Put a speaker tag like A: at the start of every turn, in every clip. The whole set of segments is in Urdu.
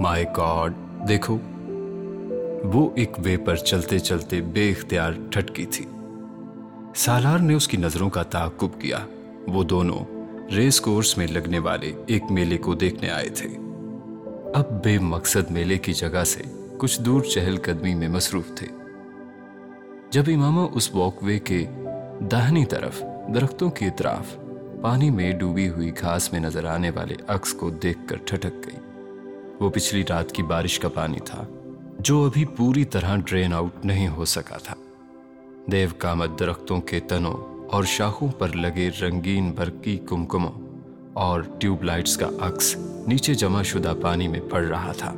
A: مائی گاڈ، دیکھو، وہ ایک وے پر چلتے چلتے بے اختیار ٹھٹکی تھی۔ سالار نے اس کی نظروں کا تعقب کیا۔ وہ دونوں ریس کورس میں لگنے والے ایک میلے کو دیکھنے آئے تھے۔ اب بے مقصد میلے کی جگہ سے کچھ دور چہل قدمی میں مصروف تھے۔ جب امامہ اس واک وے کے داہنی طرف درختوں کی اطراف پانی میں ڈوبی ہوئی گھاس میں نظر آنے والے عکس کو دیکھ کر ٹھٹک گئی وہ پچھلی رات کی بارش کا پانی تھا، جو ابھی پوری طرح ڈرین آؤٹ نہیں ہو سکا تھا۔ دیو کامت درختوں کے تنوں اور شاخوں پر لگے رنگین برقی کمکموں اور ٹیوب لائٹس کا عکس نیچے جمع شدہ پانی میں پڑ رہا تھا۔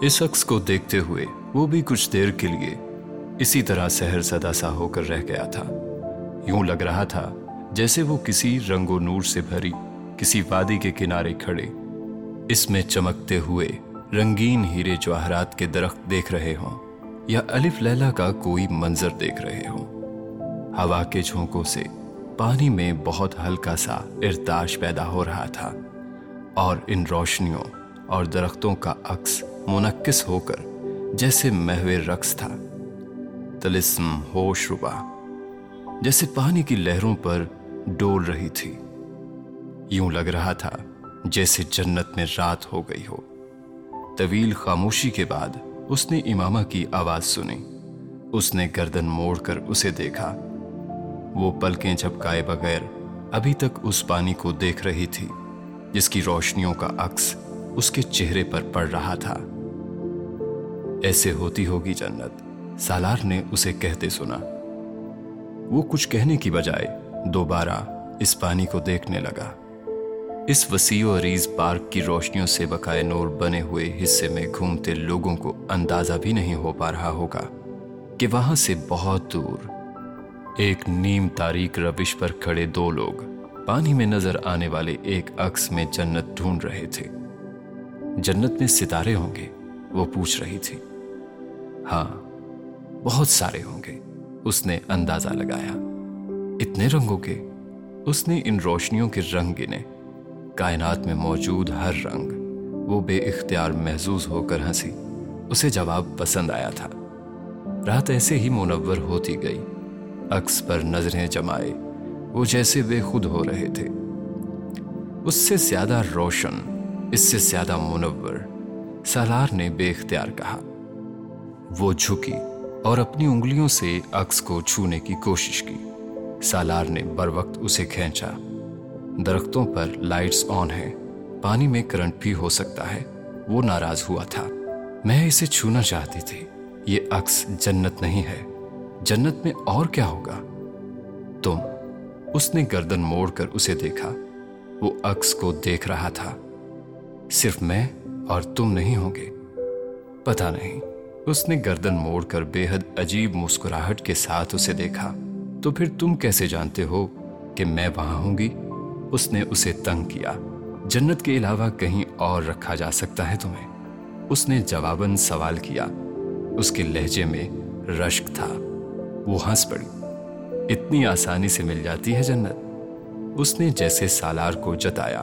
A: اس عکس کو دیکھتے ہوئے وہ بھی کچھ دیر کے لیے اسی طرح سہر سدا سا ہو کر رہ گیا تھا۔ یوں لگ رہا تھا جیسے وہ کسی رنگ و نور سے بھری، کسی وادی کے کنارے کھڑے اس میں چمکتے ہوئے رنگین ہیرے جواہرات کے درخت دیکھ رہے ہوں یا الف لیلا کا کوئی منظر دیکھ رہے ہوں۔ ہوا کے جھونکوں سے پانی میں بہت ہلکا سا ارتاش پیدا ہو رہا تھا اور ان روشنیوں اور درختوں کا عکس منقص ہو کر جیسے محو رقص تھا۔ تلسم ہوش ربا، جیسے پانی کی لہروں پر ڈول رہی تھی۔ یوں لگ رہا تھا جیسے جنت میں رات ہو گئی ہو۔ طویل خاموشی کے بعد اس نے امامہ کی آواز سنی۔ اس نے گردن موڑ کر اسے دیکھا۔ وہ پلکیں جھپکائے بغیر ابھی تک اس پانی کو دیکھ رہی تھی، جس کی روشنیوں کا عکس اس کے چہرے پر پڑ رہا تھا۔ ایسے ہوتی ہوگی جنت، سالار نے اسے کہتے سنا۔ وہ کچھ کہنے کی بجائے دوبارہ اس پانی کو دیکھنے لگا۔ اس وسیع و عریض پارک کی روشنیوں سے بقائے نور بنے ہوئے حصے میں گھومتے لوگوں کو اندازہ بھی نہیں ہو پا رہا ہوگا کہ وہاں سے بہت دور ایک نیم تاریک روش پر کھڑے دو لوگ پانی میں نظر آنے والے ایک عکس میں جنت ڈھونڈ رہے تھے۔ جنت میں ستارے ہوں گے، وہ پوچھ رہی تھی۔ ہاں بہت سارے ہوں گے، اس نے اندازہ لگایا۔ اتنے رنگوں کے، اس نے ان روشنیوں کے رنگ گنے۔ کائنات میں موجود ہر رنگ، وہ بے اختیار محظوظ ہو کر ہنسی۔ اسے جواب پسند آیا تھا۔ رات ایسے ہی منور ہوتی گئی۔ عکس پر نظریں جمائے، وہ جیسے بے خود ہو رہے تھے۔ اس سے زیادہ روشن، اس سے زیادہ منور، سالار نے بے اختیار کہا۔ وہ جھکی اور اپنی انگلیوں سے عکس کو چھونے کی کوشش کی۔ سالار نے بر وقت اسے کھینچا۔ درختوں پر لائٹس آن ہے پانی میں کرنٹ بھی ہو سکتا ہے۔ وہ ناراض ہوا تھا۔ میں اسے چھونا چاہتی تھی۔ یہ عکس جنت نہیں ہے۔ جنت میں اور کیا ہوگا؟ تم۔ اس نے گردن موڑ کر اسے دیکھا۔ وہ عکس کو دیکھ رہا تھا۔ صرف میں اور تم نہیں ہوں گے۔ پتا نہیں۔ اس نے گردن موڑ کر بے حد عجیب مسکراہٹ کے ساتھ اسے دیکھا۔ تو پھر تم کیسے جانتے ہو کہ میں وہاں ہوں گی؟ اس نے اسے تنگ کیا۔ جنت کے علاوہ کہیں اور رکھا جا سکتا ہے تمہیں۔ اس نے جواباً سوال کیا۔ اس کے لہجے میں رشک تھا۔ وہ ہنس پڑی۔ اتنی آسانی سے مل جاتی ہے جنت۔ اس نے جیسے سالار کو جتایا،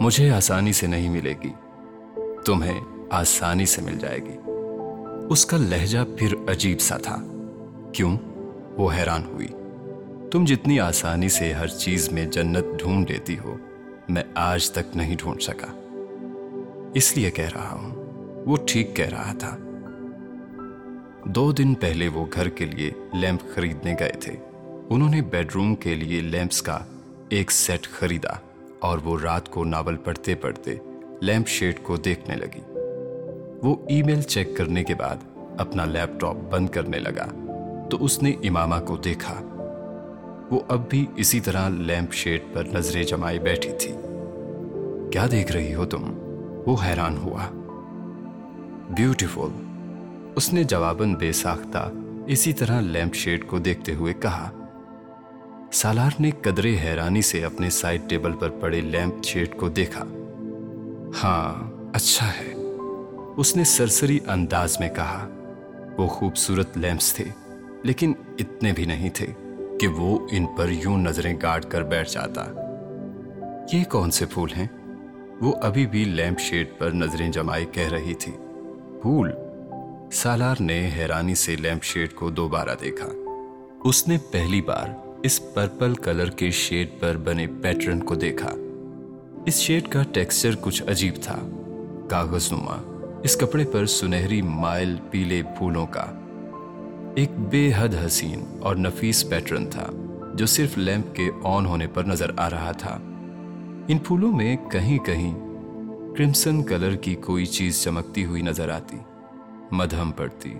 A: مجھے آسانی سے نہیں ملے گی۔ تمہیں آسانی سے مل جائے گی۔ اس کا لہجہ پھر عجیب سا تھا۔ کیوں؟ وہ حیران ہوئی۔ تم جتنی آسانی سے ہر چیز میں جنت ڈھونڈ لیتی ہو، میں آج تک نہیں ڈھونڈ سکا۔ اس لیے کہہ رہا ہوں، وہ ٹھیک کہہ رہا تھا۔ دو دن پہلے وہ گھر کے لیے لیمپ خریدنے گئے تھے۔ انہوں نے بیڈ روم کے لیے لیمپس کا ایک سیٹ خریدا اور وہ رات کو ناول پڑھتے پڑھتے لیمپ شیڈ کو دیکھنے لگی۔ وہ ای میل چیک کرنے کے بعد اپنا لیپ ٹاپ بند کرنے لگا۔ تو اس نے امامہ کو دیکھا۔ وہ اب بھی اسی طرح لیمپ شیڈ پر نظریں جمائے بیٹھی تھی۔ کیا دیکھ رہی ہو تم؟ وہ حیران ہوا۔ بیوٹیفل اس نے جواباً بے ساختہ اسی طرح لیمپ شیڈ کو دیکھتے ہوئے کہا۔ سالار نے قدرے حیرانی سے اپنے سائڈ ٹیبل پر پڑے لیمپ شیڈ کو دیکھا۔ ہاں اچھا ہے۔ اس نے سرسری انداز میں کہا۔ وہ خوبصورت لیمپس تھے، لیکن اتنے بھی نہیں تھے۔ کہ وہ ان پر یوں نظریں گاڑ کر بیٹھ جاتا۔ یہ کون سے پھول ہیں؟ وہ ابھی بھی لیمپ شیڈ پر نظریں جمائے کہہ رہی تھی۔ پھول۔ سالار نے حیرانی سے لیمپ شیڈ کو دوبارہ دیکھا۔ اس نے پہلی بار اس پرپل کلر کے شیڈ پر بنے پیٹرن کو دیکھا۔ اس شیڈ کا ٹیکسچر کچھ عجیب تھا۔ کاغذ نما۔ اس کپڑے پر سنہری مائل پیلے پھولوں کا۔ ایک بے حد حسین اور نفیس پیٹرن تھا، جو صرف لیمپ کے آن ہونے پر نظر آ رہا تھا۔ ان پھولوں میں کہیں کہیں کرمسن کلر کی کوئی چیز چمکتی ہوئی نظر آتی۔ مدھم پڑتی،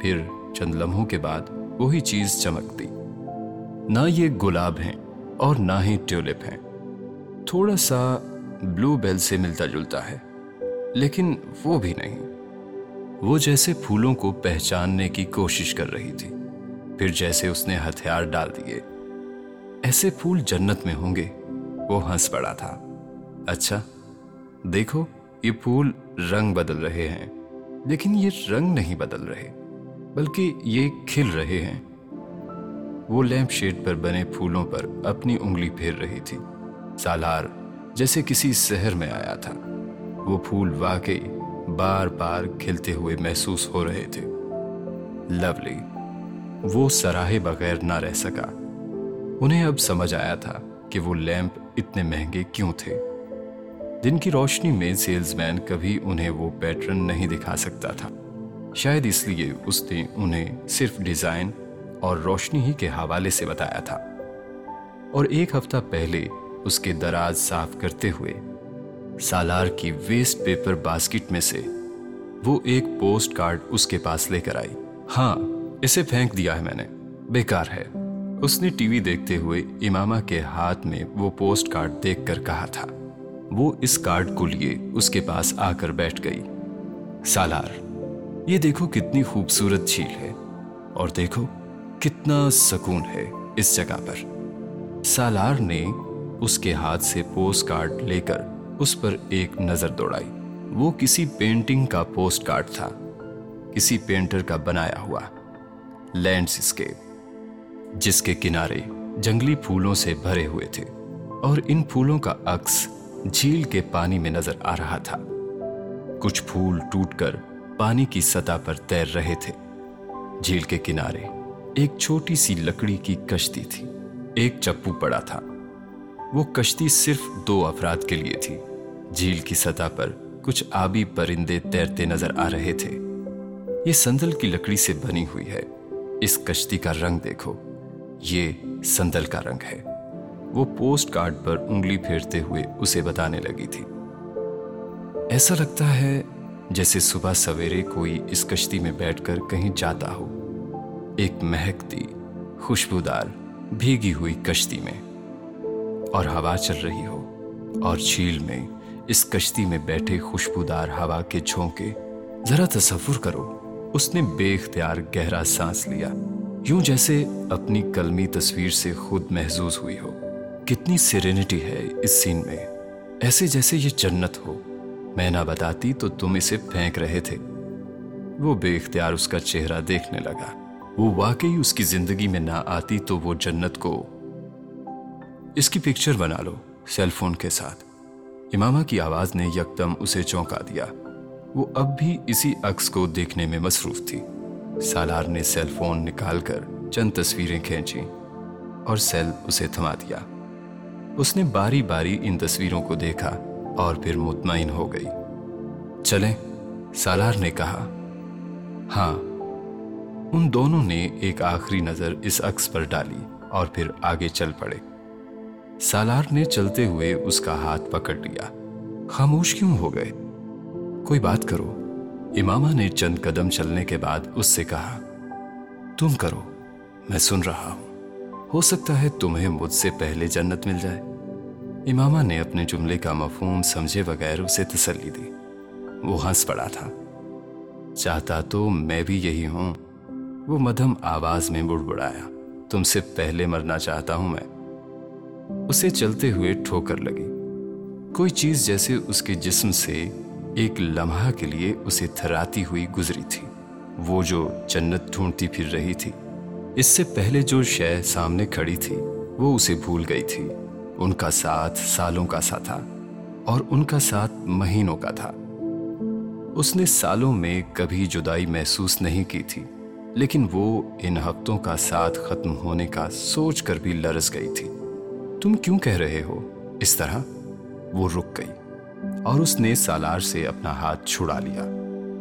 A: پھر چند لمحوں کے بعد وہی چیز چمکتی۔ نہ یہ گلاب ہیں اور نہ ہی ٹیولپ ہیں۔ تھوڑا سا بلو بیل سے ملتا جلتا ہے، لیکن وہ بھی نہیں۔ وہ جیسے پھولوں کو پہچاننے کی کوشش کر رہی تھی۔ پھر جیسے اس نے ہتھیار ڈال دیے، ایسے پھول جنت میں ہوں گے۔ وہ ہنس پڑا تھا۔ اچھا دیکھو، یہ پھول رنگ بدل رہے ہیں۔ لیکن یہ رنگ نہیں بدل رہے، بلکہ یہ کھل رہے ہیں۔ وہ لیمپ شیڈ پر بنے پھولوں پر اپنی انگلی پھیر رہی تھی۔ سالار جیسے کسی سحر میں آیا تھا۔ وہ پھول واقعی بار بار کھلتے ہوئے محسوس ہو رہے تھے۔ لولی وہ سراہے بغیر نہ رہ سکا۔ انہیں اب سمجھ آیا تھا کہ وہ لیمپ اتنے مہنگے کیوں تھے۔ دن کی روشنی میں سیلز مین کبھی انہیں وہ پیٹرن نہیں دکھا سکتا تھا۔ شاید اس لیے اس نے انہیں صرف ڈیزائن اور روشنی ہی کے حوالے سے بتایا تھا۔ اور ایک ہفتہ پہلے اس کے دراز صاف کرتے ہوئے سالار کی ویسٹ پیپر باسکٹ میں سے وہ ایک پوسٹ کارڈ اس کے پاس لے کر آئی۔ ہاں اسے پھینک دیا ہے میں نے۔ بیکار ہے۔ اس نے ٹی وی دیکھتے ہوئے امامہ کے ہاتھ میں وہ پوسٹ کارڈ دیکھ کر کہا تھا۔ وہ اس کارڈ کو لیے اس کے پاس آ کر بیٹھ گئی۔ سالار، یہ دیکھو کتنی خوبصورت جھیل ہے اور دیکھو کتنا سکون ہے اس جگہ پر۔ سالار نے اس کے ہاتھ سے پوسٹ کارڈ لے کر اس پر ایک نظر دوڑائی۔ وہ کسی پینٹنگ کا پوسٹ کارڈ تھا۔ کسی پینٹر کا بنایا ہوا۔ لینڈ اسکیپ جس کے کنارے جنگلی پھولوں سے بھرے ہوئے تھے۔ اور ان پھولوں کا عکس جھیل کے پانی میں نظر آ رہا تھا۔ کچھ پھول ٹوٹ کر پانی کی سطح پر تیر رہے تھے۔ جھیل کے کنارے ایک چھوٹی سی لکڑی کی کشتی تھی۔ ایک چپو پڑا تھا۔ وہ کشتی صرف دو افراد کے لیے تھی۔ جھیل کی سطح پر کچھ آبی پرندے تیرتے نظر آ رہے تھے۔ یہ سندل کی لکڑی سے بنی ہوئی ہے۔ اس کشتی کا رنگ دیکھو۔ یہ سندل کا رنگ ہے۔ وہ پوسٹ کارڈ پر انگلی پھیرتے ہوئے اسے بتانے لگی تھی۔ ایسا لگتا ہے جیسے صبح سویرے کوئی اس کشتی میں بیٹھ کر کہیں جاتا ہو۔ ایک مہکتی، خوشبودار، بھیگی ہوئی کشتی میں۔ اور ہوا چل رہی ہو۔ اور جھیل میں، اس کشتی میں بیٹھے خوشبودار ہوا کے جھونکے، ذرا تصور کرو، اس نے بے اختیار گہرا سانس لیا۔ یوں جیسے اپنی کلمی تصویر سے خود محظوظ ہوئی ہو۔ کتنی سیرینٹی ہے اس سین میں۔ ایسے جیسے یہ جنت ہو۔ میں نہ بتاتی تو تم اسے پھینک رہے تھے۔ وہ بے اختیار اس کا چہرہ دیکھنے لگا۔ وہ واقعی اس کی زندگی میں نہ آتی تو وہ جنت کو اس کی پکچر بنا لو، سیل فون کے ساتھ۔ امامہ کی آواز نے یکدم اسے چونکا دیا۔ وہ اب بھی اسی عکس کو دیکھنے میں مصروف تھی۔ سالار نے سیل فون نکال کر چند تصویریں کھینچی اور سیل اسے تھما دیا۔ اس نے باری باری ان تصویروں کو دیکھا اور پھر مطمئن ہو گئی۔ چلیں، سالار نے کہا۔ ہاں۔ ان دونوں نے ایک آخری نظر اس عکس پر ڈالی اور پھر آگے چل پڑے۔ سالار نے چلتے ہوئے اس کا ہاتھ پکڑ لیا۔ خاموش کیوں ہو گئے؟ کوئی بات کرو۔ امامہ نے چند قدم چلنے کے بعد اس سے کہا، تم کرو، میں سن رہا ہوں۔ ہو سکتا ہے تمہیں مجھ سے پہلے جنت مل جائے۔ امامہ نے اپنے جملے کا مفہوم سمجھے بغیر اسے تسلی دی۔ وہ ہنس پڑا تھا۔ چاہتا تو میں بھی یہی ہوں۔ وہ مدھم آواز میں بڑ بڑایا تم سے پہلے مرنا چاہتا ہوں میں۔ اسے چلتے ہوئے ٹھوکر لگی۔ کوئی چیز جیسے اس کے جسم سے ایک لمحہ کے لیے اسے تھراتی ہوئی گزری تھی۔ وہ جو جنت ڈھونڈتی پھر رہی تھی۔ اس سے پہلے جو شے سامنے کھڑی تھی، وہ اسے بھول گئی تھی۔ ان کا ساتھ سالوں کا سا تھا اور ان کا ساتھ مہینوں کا تھا۔ اس نے سالوں میں کبھی جدائی محسوس نہیں کی تھی، لیکن وہ ان ہفتوں کا ساتھ ختم ہونے کا سوچ کر بھی لرز گئی تھی۔ تم کیوں کہہ رہے ہو؟ اس طرح وہ رک گئی اور اس نے سالار سے اپنا ہاتھ چھڑا لیا۔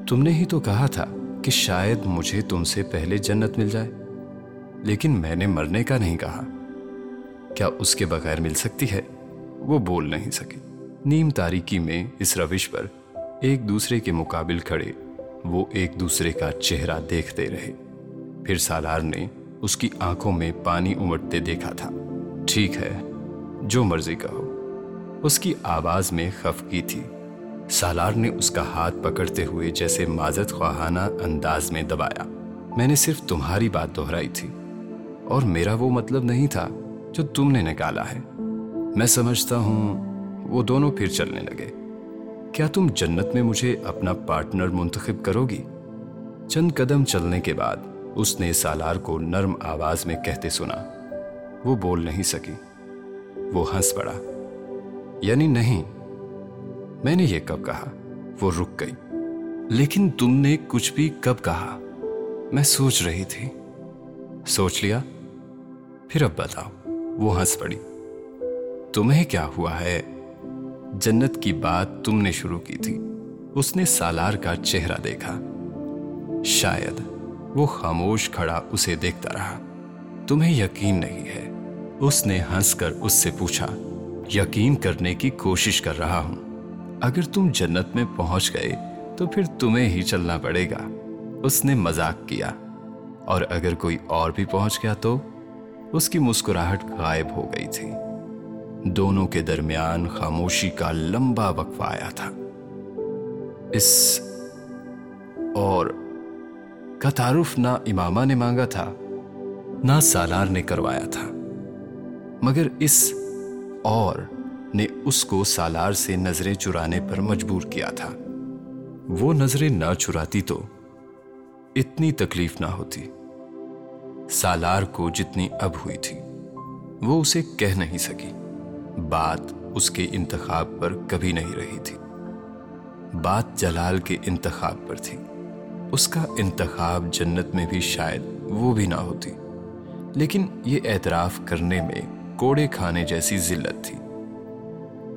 A: تم نے ہی تو کہا تھا کہ شاید مجھے تم سے پہلے جنت مل جائے، لیکن میں نے مرنے کا نہیں کہا۔ کیا اس کے بغیر مل سکتی ہے؟ وہ بول نہیں سکی نیم تاریکی میں اس روش پر ایک دوسرے کے مقابل کھڑے وہ ایک دوسرے کا چہرہ دیکھتے رہے۔ پھر سالار نے اس کی آنکھوں میں پانی امٹتے دیکھا تھا۔ ٹھیک ہے۔ جو مرضی کہو۔ اس کی آواز میں خف کی تھی۔ سالار نے اس کا ہاتھ پکڑتے ہوئے جیسے مازت خواہانہ انداز میں دبایا۔ میں نے صرف تمہاری بات دہرائی تھی۔ اور میرا وہ مطلب نہیں تھا جو تم نے نکالا ہے۔ میں سمجھتا ہوں وہ دونوں پھر چلنے لگے۔ کیا تم جنت میں مجھے اپنا پارٹنر منتخب کرو گی؟ چند قدم چلنے کے بعد اس نے سالار کو نرم آواز میں کہتے سنا۔ وہ بول نہیں سکی۔ وہ ہنس پڑا۔ یعنی نہیں، میں نے یہ کب کہا؟ وہ رک گئی۔ لیکن تم نے کچھ بھی کب کہا؟ میں سوچ رہی تھی۔ سوچ لیا۔ پھر اب بتاؤ، وہ ہنس پڑی۔ تمہیں کیا ہوا ہے؟ جنت کی بات تم نے شروع کی تھی۔ اس نے سالار کا چہرہ دیکھا۔ شاید وہ خاموش کھڑا اسے دیکھتا رہا۔ تمہیں یقین نہیں ہے اس نے ہنس کر اس سے پوچھا، یقین کرنے کی کوشش کر رہا ہوں۔ اگر تم جنت میں پہنچ گئے تو پھر تمہیں ہی چلنا پڑے گا۔ اس نے مذاق کیا۔ اور اگر کوئی اور بھی پہنچ گیا تو؟ اس کی مسکراہٹ غائب ہو گئی تھی۔ دونوں کے درمیان خاموشی کا لمبا وقفہ آیا تھا۔ اس اور کا تعارف نہ امامہ نے مانگا تھا، نہ سالار نے کروایا تھا۔ مگر اس اور نے اس کو سالار سے نظریں چرانے پر مجبور کیا تھا۔ وہ نظریں نہ چراتی تو اتنی تکلیف نہ ہوتی۔ سالار کو جتنی اب ہوئی تھی، وہ اسے کہہ نہیں سکی۔ بات اس کے انتخاب پر کبھی نہیں رہی تھی۔ بات جلال کے انتخاب پر تھی۔ اس کا انتخاب جنت میں بھی شاید وہ بھی نہ ہوتی۔ لیکن یہ اعتراف کرنے میں کوڑے کھانے جیسی ذلت تھی۔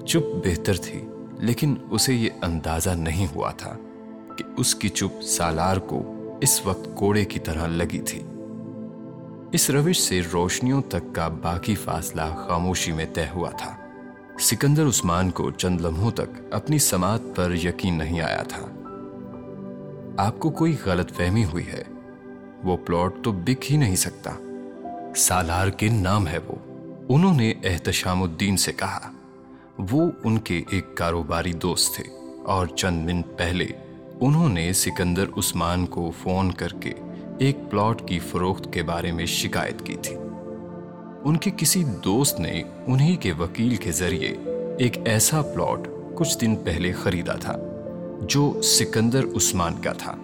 A: چپ بہتر تھی، لیکن اسے یہ اندازہ نہیں ہوا تھا کہ اس کی چپ سالار کو اس وقت کوڑے کی طرح لگی تھی۔ اس روش سے روشنیوں تک کا باقی فاصلہ خاموشی میں طے ہوا تھا۔ سکندر عثمان کو چند لمحوں تک اپنی سماعت پر یقین نہیں آیا تھا۔ آپ کو کوئی غلط فہمی ہوئی ہے؟ وہ پلاٹ تو بک ہی نہیں سکتا۔ سالار کے نام ہے وہ۔ انہوں نے احتشام الدین سے کہا، وہ ان کے ایک کاروباری دوست تھے اور چند منٹ پہلے انہوں نے سکندر عثمان کو فون کر کے ایک پلاٹ کی فروخت کے بارے میں شکایت کی تھی۔ ان کے کسی دوست نے انہی کے وکیل کے ذریعے ایک ایسا پلاٹ کچھ دن پہلے خریدا تھا، جو سکندر عثمان کا تھا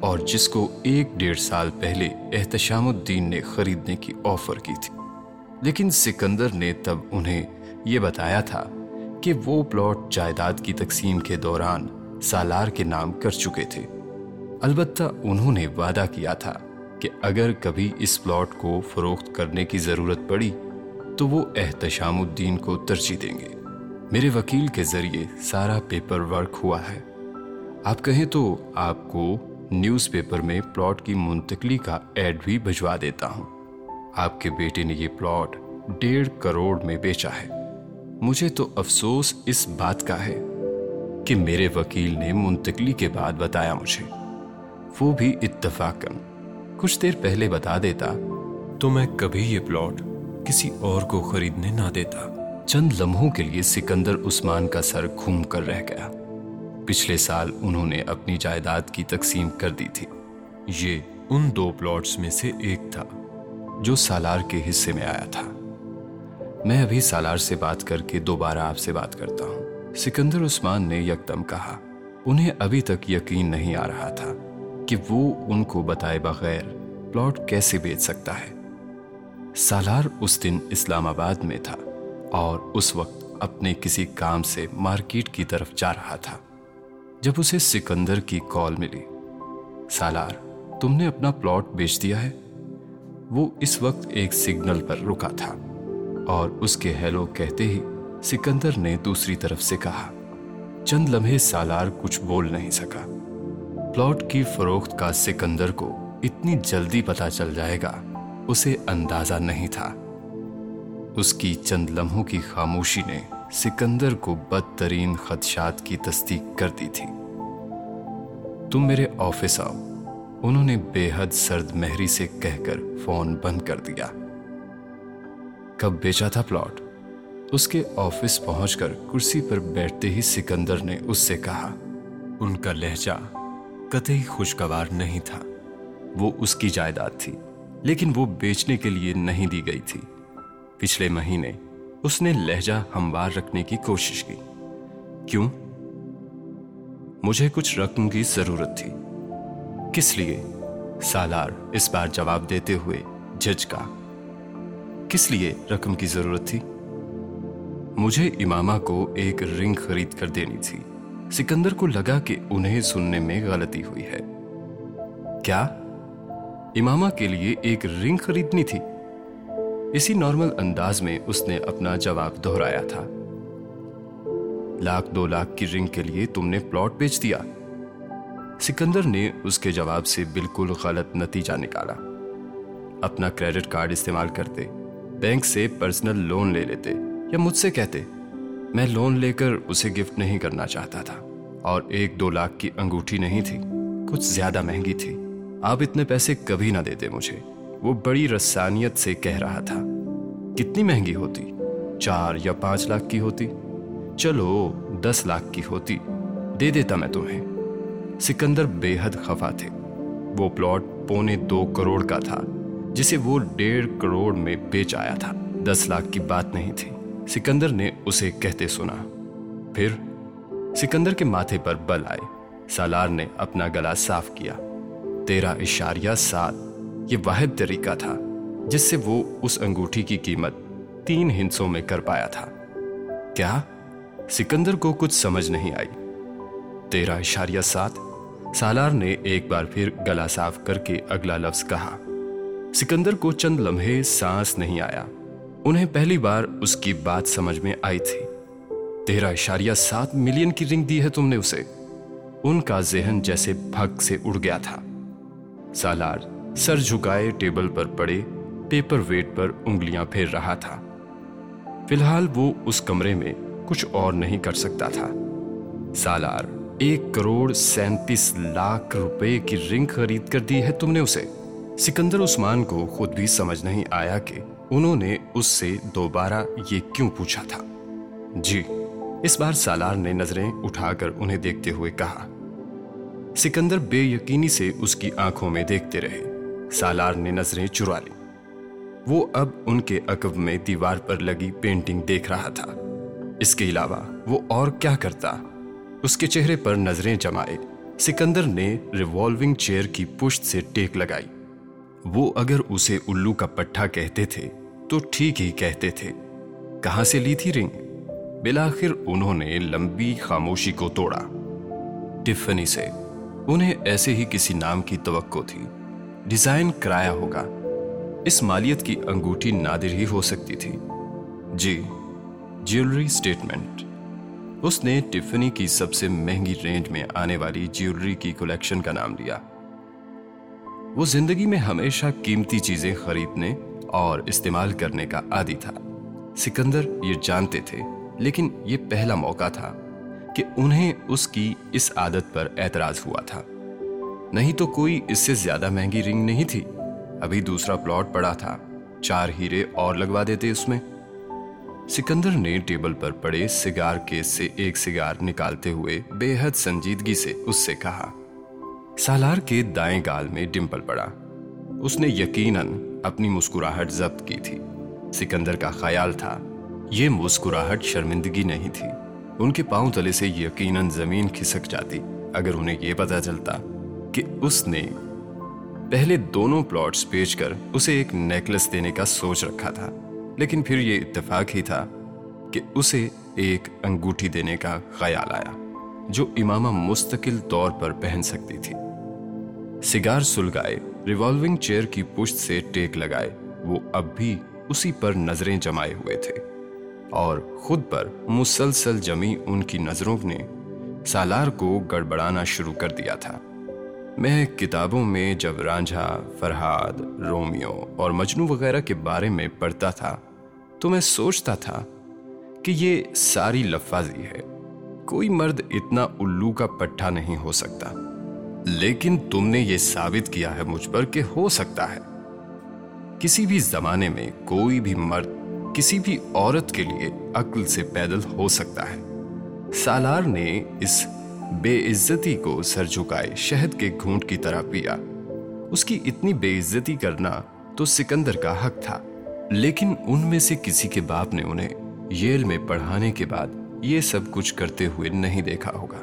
A: اور جس کو ایک ڈیڑھ سال پہلے احتشام الدین نے خریدنے کی آفر کی تھی۔ لیکن سکندر نے تب انہیں یہ بتایا تھا کہ وہ پلاٹ جائیداد کی تقسیم کے دوران سالار کے نام کر چکے تھے۔ البتہ انہوں نے وعدہ کیا تھا کہ اگر کبھی اس پلاٹ کو فروخت کرنے کی ضرورت پڑی تو وہ احتشام الدین کو ترجیح دیں گے۔ میرے وکیل کے ذریعے سارا پیپر ورک ہوا ہے۔ آپ کہیں تو آپ کو نیوز پیپر میں پلاٹ کی منتقلی کا ایڈ بھی بھجوا دیتا ہوں۔ آپ کے بیٹے نے یہ پلاٹ ڈیڑھ کروڑ میں بیچا ہے۔ مجھے تو افسوس اس بات کا ہے کہ میرے وکیل نے منتقلی کے بعد بتایا مجھے۔ وہ بھی اتفاقاً۔ کچھ دیر پہلے بتا دیتا تو میں کبھی یہ پلاٹ کسی اور کو خریدنے نہ دیتا۔ چند لمحوں کے لیے سکندر عثمان کا سر گھوم کر رہ گیا۔ پچھلے سال انہوں نے اپنی جائیداد کی تقسیم کر دی تھی۔ یہ ان دو پلاٹس میں سے ایک تھا۔ جو سالار کے حصے میں آیا تھا۔ میں ابھی سالار سے بات کر کے دوبارہ آپ سے بات کرتا ہوں۔ سکندر عثمان نے یکدم کہا، انہیں ابھی تک یقین نہیں آ رہا تھا کہ وہ ان کو بتائے بغیر پلاٹ کیسے بیچ سکتا ہے۔ سالار اس دن اسلام آباد میں تھا اور اس وقت اپنے کسی کام سے مارکیٹ کی طرف جا رہا تھا۔ جب اسے سکندر کی کال ملی، سالار، تم نے اپنا پلاٹ بیچ دیا ہے؟ وہ اس وقت ایک سگنل پر رکا تھا اور اس کے ہیلو کہتے ہی سکندر نے دوسری طرف سے کہا، چند لمحے سالار کچھ بول نہیں سکا۔ پلاٹ کی فروخت کا سکندر کو اتنی جلدی پتا چل جائے گا، اسے اندازہ نہیں تھا۔ اس کی چند لمحوں کی خاموشی نے سکندر کو بدترین خدشات کی تصدیق کر دی تھی۔ تم میرے آفس آؤ۔ انہوں نے بے حد سرد مہری سے کہہ کر فون بند کر دیا۔ کب بیچا تھا پلاٹ؟ اس کے آفس پہنچ کر کرسی پر بیٹھتے ہی سکندر نے اس سے کہا، ان کا لہجہ قطعی خوشگوار نہیں تھا۔ وہ اس کی جائیداد تھی، لیکن وہ بیچنے کے لیے نہیں دی گئی تھی۔ پچھلے مہینے اس نے لہجہ ہموار رکھنے کی کوشش کی۔ کیوں؟ مجھے کچھ رقم کی ضرورت تھی۔ کس لیے؟ سالار اس بار جواب دیتے ہوئے جج کا، کس لیے رقم کی ضرورت تھی؟ مجھے امامہ کو ایک رنگ خرید کر دینی تھی۔ سکندر کو لگا کہ انہیں سننے میں غلطی ہوئی ہے۔ کیا؟ امامہ کے لیے ایک رنگ خریدنی تھی۔ اسی نارمل انداز میں اس نے اپنا جواب دہرایا تھا۔ لاکھ دو لاکھ کی رنگ کے لیے تم نے پلاٹ بیچ دیا۔ سکندر نے اس کے جواب سے بالکل غلط نتیجہ نکالا۔ اپنا کریڈٹ کارڈ استعمال کرتے بینک سے پرسنل لون لے لیتے یا مجھ سے کہتے، میں لون لے کر اسے گفٹ نہیں کرنا چاہتا تھا اور ایک دو لاکھ کی انگوٹھی نہیں تھی، کچھ زیادہ مہنگی تھی۔ آپ اتنے پیسے کبھی نہ دیتے مجھے۔ وہ بڑی رسانیت سے کہہ رہا تھا، کتنی مہنگی ہوتی؟ چار یا پانچ لاکھ کی ہوتی؟ چلو، دس لاکھ کی ہوتی، دے دیتا میں تمہیں۔ سکندر بے حد خفا تھے۔ وہ پلاٹ پونے دو کروڑ کا تھا، جسے وہ ڈیڑھ کروڑ میں بیچ آیا تھا۔ دس لاکھ کی بات نہیں تھی۔ سکندر نے اسے کہتے سنا۔ پھر سکندر کے ماتھے پر بل آئے۔ سالار نے اپنا گلا صاف کیا۔ تیرہ اشاریہ سات یہ واحد طریقہ تھا، جس سے وہ اس انگوٹھی کی قیمت تین ہنسوں میں کر پایا تھا۔ کیا؟ سکندر کو کچھ سمجھ نہیں آئی۔ تیرہ اشاریہ سات سالار نے ایک بار پھر گلا صاف کر کے اگلا لفظ کہا۔ سکندر کو چند لمحے سانس نہیں آیا۔ انہیں پہلی بار اس کی بات سمجھ میں آئی تھی۔ تیرہ اشاریہ سات ملین کی رنگ دی ہے تم نے اسے۔ ان کا ذہن جیسے بھگ سے اڑ گیا تھا۔ سالار سر جھکائے ٹیبل پر پڑے، پیپر ویٹ پر انگلیاں پھیر رہا تھا۔ فی الحال وہ اس کمرے میں کچھ اور نہیں کر سکتا تھا۔ سالار ایک کروڑ سینتیس لاکھ روپے کی رنگ خرید کر دی ہے تم نے اسے۔ سکندر عثمان کو خود بھی سمجھ نہیں آیا کہ انہوں نے اس سے دوبارہ یہ کیوں پوچھا تھا۔ جی اس بار سالار نے نظریں اٹھا کر انہیں دیکھتے ہوئے کہا۔ سکندر بے یقینی سے اس کی آنکھوں میں دیکھتے رہے۔ سالار نے نظریں چرا لی وہ اب ان کے عقب میں دیوار پر لگی پینٹنگ دیکھ رہا تھا۔ اس کے علاوہ وہ اور کیا کرتا؟ اس کے چہرے پر نظریں جمائے۔ سکندر نے ریوالونگ چیئر کی پشت سے ٹیک لگائی۔ وہ اگر اسے الو کا پٹھا کہتے تھے تو ٹھیک ہی کہتے تھے۔ کہاں سے لی تھی رنگ؟ بلاخر انہوں نے لمبی خاموشی کو توڑا۔ ٹفنی سے۔ انہیں ایسے ہی کسی نام کی توقع تھی۔ ڈیزائن کرایا ہوگا۔ اس مالیت کی انگوٹھی نادر ہی ہو سکتی تھی۔ جی جیولری سٹیٹمنٹ۔ اس نے ٹفنی کی سب سے مہنگی رینج میں آنے والی جیولری کی کلیکشن کا نام لیا۔ وہ زندگی میں ہمیشہ قیمتی چیزیں خریدنے اور استعمال کرنے کا عادی تھا۔ سکندر یہ جانتے تھے، لیکن یہ پہلا موقع تھا کہ انہیں اس کی اس عادت پر اعتراض ہوا تھا۔ نہیں تو کوئی اس سے زیادہ مہنگی رنگ نہیں تھی۔ ابھی دوسرا پلاٹ پڑا تھا۔ چار ہیرے اور لگوا دیتے اس میں۔ سکندر نے ٹیبل پر پڑے سگار کیس سے ایک سگار نکالتے ہوئے بے حد سنجیدگی سے اس سے کہا۔ سالار کے دائیں گال میں ڈمپل پڑا۔ اس نے یقیناً اپنی مسکراہٹ ضبط کی تھی۔ سکندر کا خیال تھا، یہ مسکراہٹ شرمندگی نہیں تھی۔ ان کے پاؤں تلے سے یقیناً زمین کھسک جاتی۔ اگر انہیں یہ پتا چلتا کہ اس نے پہلے دونوں پلاٹس بیچ کر اسے ایک نیکلس دینے کا سوچ رکھا تھا۔ لیکن پھر یہ اتفاق ہی تھا کہ اسے ایک انگوٹھی دینے کا خیال آیا، جو امامہ مستقل طور پر پہن سکتی تھی۔ سگار سلگائے، ریوالونگ چیئر کی پشت سے ٹیک لگائے، وہ اب بھی اسی پر نظریں جمائے ہوئے تھے۔ اور خود پر مسلسل جمی ان کی نظروں نے سالار کو گڑبڑانا شروع کر دیا تھا۔ میں کتابوں میں جب رانجھا، فرہاد، رومیو اور مجنو وغیرہ کے بارے میں پڑھتا تھا تو میں سوچتا تھا کہ یہ ساری لفاظی ہے۔ کوئی مرد اتنا الو کا پٹھا نہیں ہو سکتا۔ لیکن تم نے یہ ثابت کیا ہے مجھ پر کہ ہو سکتا ہے۔ کسی بھی زمانے میں کوئی بھی مرد کسی بھی عورت کے لیے عقل سے پیدل ہو سکتا ہے۔ سالار نے اس بے عزتی کو سر جھکائے شہد کے گھونٹ کی طرح پیا۔ اس کی اتنی بے عزتی کرنا تو سکندر کا حق تھا۔ لیکن ان میں سے کسی کے باپ نے انہیں ییل میں پڑھانے کے بعد یہ سب کچھ کرتے ہوئے نہیں دیکھا ہوگا۔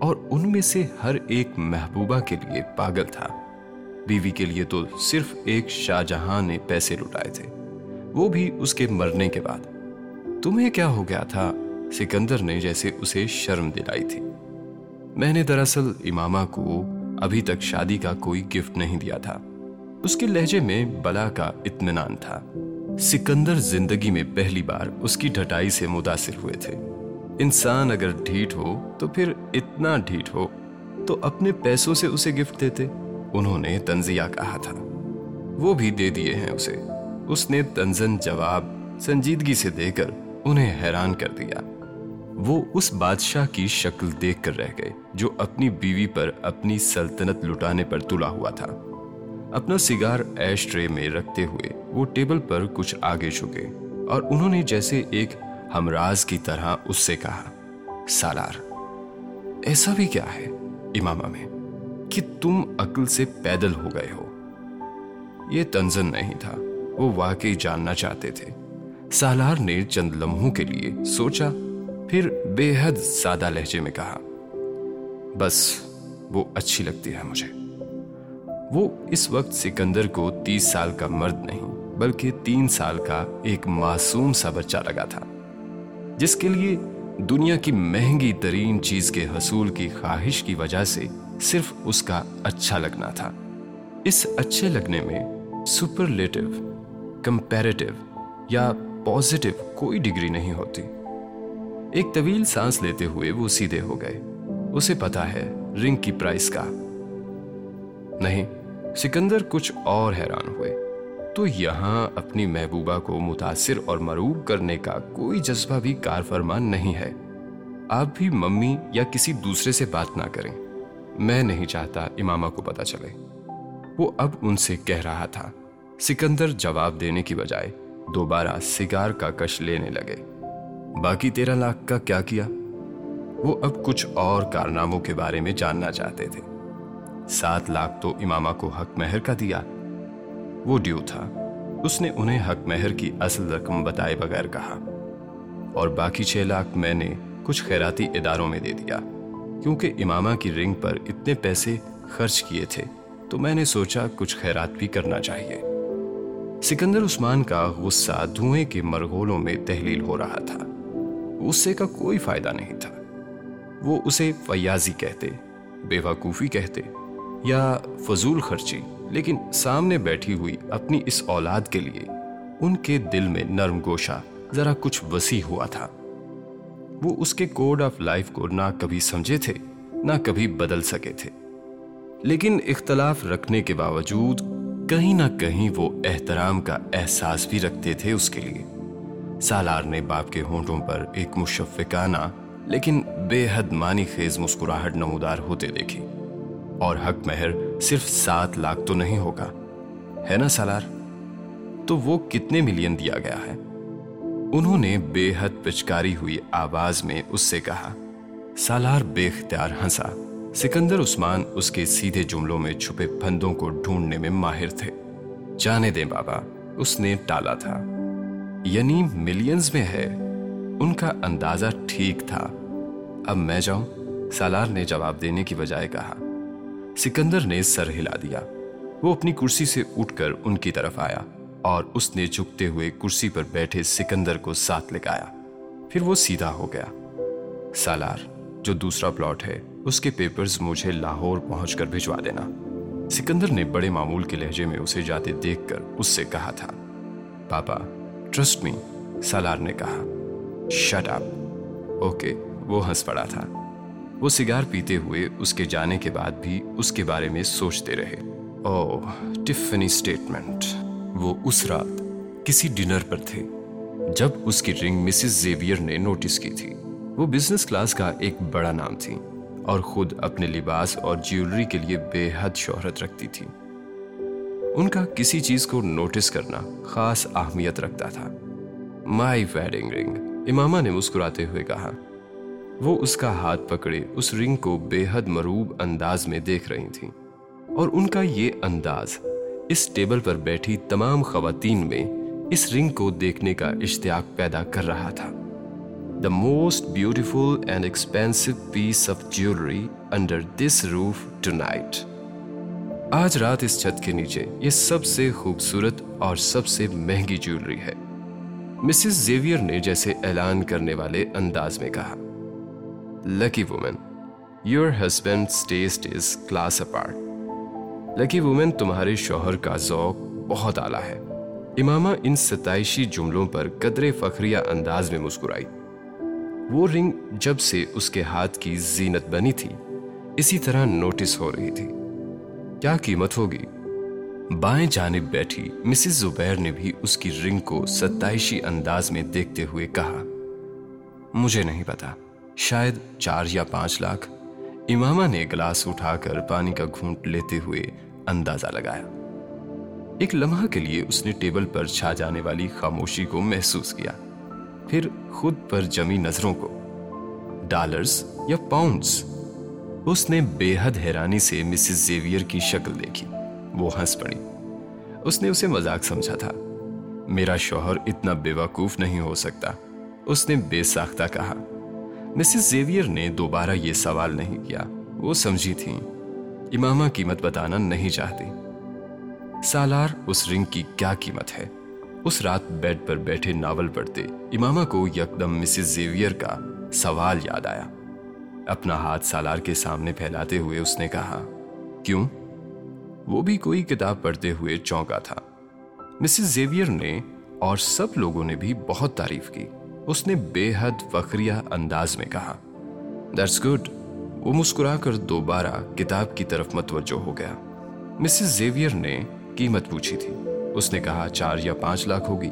A: اور ان میں سے ہر ایک محبوبہ کے لیے پاگل تھا۔ بیوی کے لیے تو صرف ایک شاہ جہاں نے پیسے لٹائے تھے۔ وہ بھی اس کے مرنے کے بعد۔ تمہیں کیا ہو گیا تھا؟ سکندر نے جیسے اسے شرم دلائی تھی۔ میں نے دراصل امامہ کو ابھی تک شادی کا کوئی گفٹ نہیں دیا تھا۔ اس کے لہجے میں بلا کا اطمینان تھا۔ سکندر زندگی میں پہلی بار اس کی ڈھٹائی سے متاثر ہوئے تھے۔ انسان اگر ڈھیٹ ہو تو پھر اتنا ڈھیٹ ہو تو اپنے پیسوں سے اسے گفٹ دیتے، انہوں نے تنزیہ کہا تھا۔ وہ بھی دے دیے ہیں اسے۔ اس نے تنزن جواب سنجیدگی سے دے کر انہیں حیران کر دیا۔ وہ اس بادشاہ کی شکل دیکھ کر رہ گئے جو اپنی بیوی پر اپنی سلطنت لٹانے پر تلا ہوا تھا۔ اپنا سگار ایش ٹرے میں رکھتے ہوئے وہ ٹیبل پر کچھ آگے چکے اور انہوں نے جیسے ایک ہمراز کی طرح اس سے کہا، سالار، ایسا بھی کیا ہے امامہ میں کہ تم عقل سے پیدل ہو گئے ہو? یہ تنزن نہیں تھا، وہ واقعی جاننا چاہتے تھے۔ سالار نے چند لمحوں کے لیے سوچا، پھر بے حد سادہ لہجے میں کہا، بس، وہ اچھی لگتی ہے مجھے۔ وہ اس وقت سکندر کو تیس سال کا مرد نہیں، بلکہ تین سال کا ایک معصوم سا بچہ لگا تھا، جس کے لیے دنیا کی مہنگی ترین چیز کے حصول کی خواہش کی وجہ سے صرف اس کا اچھا لگنا تھا۔ اس اچھے لگنے میں سپرلیٹو کمپیریٹو یا پوزیٹو کوئی ڈگری نہیں ہوتی۔ ایک طویل سانس لیتے ہوئے وہ سیدھے ہو گئے۔ اسے پتا ہے رنگ کی پرائس کا۔ نہیں، سکندر کچھ اور حیران ہوئے۔ تو یہاں اپنی محبوبہ کو متاثر اور مروب کرنے کا کوئی جذبہ بھی کار فرمان نہیں ہے۔ آپ بھی ممی یا کسی دوسرے سے بات نہ کریں۔ میں نہیں چاہتا امامہ کو پتا چلے۔ وہ اب ان سے کہہ رہا تھا۔ سکندر جواب دینے کی بجائے دوبارہ سگار کا کش لینے لگے۔ باقی تیرہ لاکھ کا کیا کیا؟ وہ اب کچھ اور کارناموں کے بارے میں جاننا چاہتے تھے۔ سات لاکھ تو امامہ کو حق مہر کا دیا۔ وہ ڈیو تھا۔ اس نے انہیں حق مہر کی اصل رقم بتائے بغیر کہا۔ اور باقی چھ لاکھ میں نے کچھ خیراتی اداروں میں دے دیا۔ کیونکہ امامہ کی رنگ پر اتنے پیسے خرچ کیے تھے، تو میں نے سوچا کچھ خیرات بھی کرنا چاہیے۔ سکندر عثمان کا غصہ دھوئیں کے مرغولوں میں تحلیل ہو رہا تھا۔ غصے کا کوئی فائدہ نہیں تھا۔ وہ اسے فیاضی کہتے، بے وقوفی کہتے۔ یا فضول خرچی، لیکن سامنے بیٹھی ہوئی اپنی اس اولاد کے لیے ان کے دل میں نرم گوشہ ذرا کچھ وسیع ہوا تھا۔ وہ اس کے کوڈ آف لائف کو نہ کبھی سمجھے تھے، نہ کبھی بدل سکے تھے۔ لیکن اختلاف رکھنے کے باوجود کہیں نہ کہیں وہ احترام کا احساس بھی رکھتے تھے اس کے لیے۔ سالار نے باپ کے ہونٹوں پر ایک مشفقانہ لیکن بے حد مانی خیز مسکراہٹ نمودار ہوتے دیکھی اور حق مہر صرف سات لاکھ تو نہیں ہوگا۔ ہے نا سالار؟ تو وہ کتنے ملین دیا گیا ہے؟ انہوں نے بے حد پچکاری ہوئی آواز میں اس سے کہا، سالار بے اختیار ہنسا۔ سکندر عثمان اس کے سیدھے جملوں میں چھپے پھندوں کو ڈھونڈنے میں ماہر تھے۔ جانے دیں بابا، اس نے ٹالا تھا۔ یعنی ملینز میں ہے۔ ان کا اندازہ ٹھیک تھا۔ اب میں جاؤں؟ سالار نے جواب دینے کی بجائے کہا سکندر نے سر ہلا دیا۔ وہ اپنی کرسی سے اٹھ کر ان کی طرف آیا اور اس نے جھکتے ہوئے کرسی پر بیٹھے سکندر کو ساتھ لگایا پھر وہ سیدھا ہو گیا۔ سالار، جو دوسرا پلاٹ ہے، اس کے پیپرز مجھے لاہور پہنچ کر بھجوا دینا۔ سکندر نے بڑے معمول کے لہجے میں اسے جاتے دیکھ کر اس سے کہا تھا۔ پاپا، ٹرسٹ می، سالار نے کہا۔ Shut up. اوکے، وہ ہنس پڑا تھا۔ وہ سگار پیتے ہوئے اس کے جانے کے بعد بھی اس کے بارے میں سوچتے رہے۔ Oh Tiffany statement. وہ اس رات کسی ڈنر پر تھے۔ جب اس کی رنگ مسز زیویئر نے نوٹس کی تھی۔ وہ بزنس کلاس کا ایک بڑا نام تھی اور خود اپنے لباس اور جیولری کے لیے بے حد شہرت رکھتی تھی۔ ان کا کسی چیز کو نوٹس کرنا خاص اہمیت رکھتا تھا۔ مائی ویڈنگ رنگ امامہ نے مسکراتے ہوئے کہا۔ وہ اس کا ہاتھ پکڑے اس رنگ کو بے حد مروب انداز میں دیکھ رہی تھیں۔ اور ان کا یہ انداز، اس ٹیبل پر بیٹھی تمام خواتین میں اس رنگ کو دیکھنے کا اشتیاق پیدا کر رہا تھا۔ The most beautiful and expensive piece of jewellery under this roof tonight آج رات اس چھت کے نیچے یہ سب سے خوبصورت اور سب سے مہنگی جیولری ہے۔ مسز زیویئر نے جیسے اعلان کرنے والے انداز میں کہا۔ Lucky woman your husband taste is class apart lucky woman تمہارے شوہر کا ذوق بہت اعلیٰ ہے امامہ ان ستائشی جملوں پر قدر فخریہ انداز میں مسکرائی وہ رنگ جب سے اس کے ہاتھ کی زینت بنی تھی اسی طرح نوٹس ہو رہی تھی کیا قیمت ہوگی بائیں جانب بیٹھی مسز زبیر نے بھی اس کی رنگ کو ستائشی انداز میں دیکھتے ہوئے کہا مجھے نہیں پتا شاید چار یا پانچ لاکھ۔ امامہ نے گلاس اٹھا کر پانی کا گھونٹ لیتے ہوئے اندازہ لگایا۔ ایک لمحہ کے لیے اس نے ٹیبل پر چھا جانے والی خاموشی کو محسوس کیا۔ پھر خود پر جمی نظروں کو۔ ڈالرز یا پاؤنڈز۔ اس نے بے حد حیرانی سے مسز زیویئر کی شکل دیکھی۔ وہ ہنس پڑی۔ اس نے اسے مذاق سمجھا تھا۔ میرا شوہر اتنا بے وقوف نہیں ہو سکتا۔ اس نے بے ساختہ کہا۔ مسز زیویئر نے دوبارہ یہ سوال نہیں کیا۔ وہ سمجھی تھی امامہ قیمت بتانا نہیں چاہتی سالار اس رنگ کی کیا قیمت ہے؟ اس رات بیڈ پر بیٹھے ناول پڑھتے امامہ کو یکدم مسز زیویئر کا سوال یاد آیا۔ اپنا ہاتھ سالار کے سامنے پھیلاتے ہوئے اس نے کہا، کیوں؟ وہ بھی کوئی کتاب پڑھتے ہوئے چونکا تھا۔ مسز زیویئر نے اور سب لوگوں نے بھی بہت تعریف کی۔ اس نے بے حد فخریہ انداز میں کہا دیٹس گڈ وہ مسکرا کر دوبارہ کتاب کی طرف متوجہ ہو گیا۔ مسز زیویئر نے قیمت پوچھی تھی۔ اس نے کہا، چار یا پانچ لاکھ ہوگی۔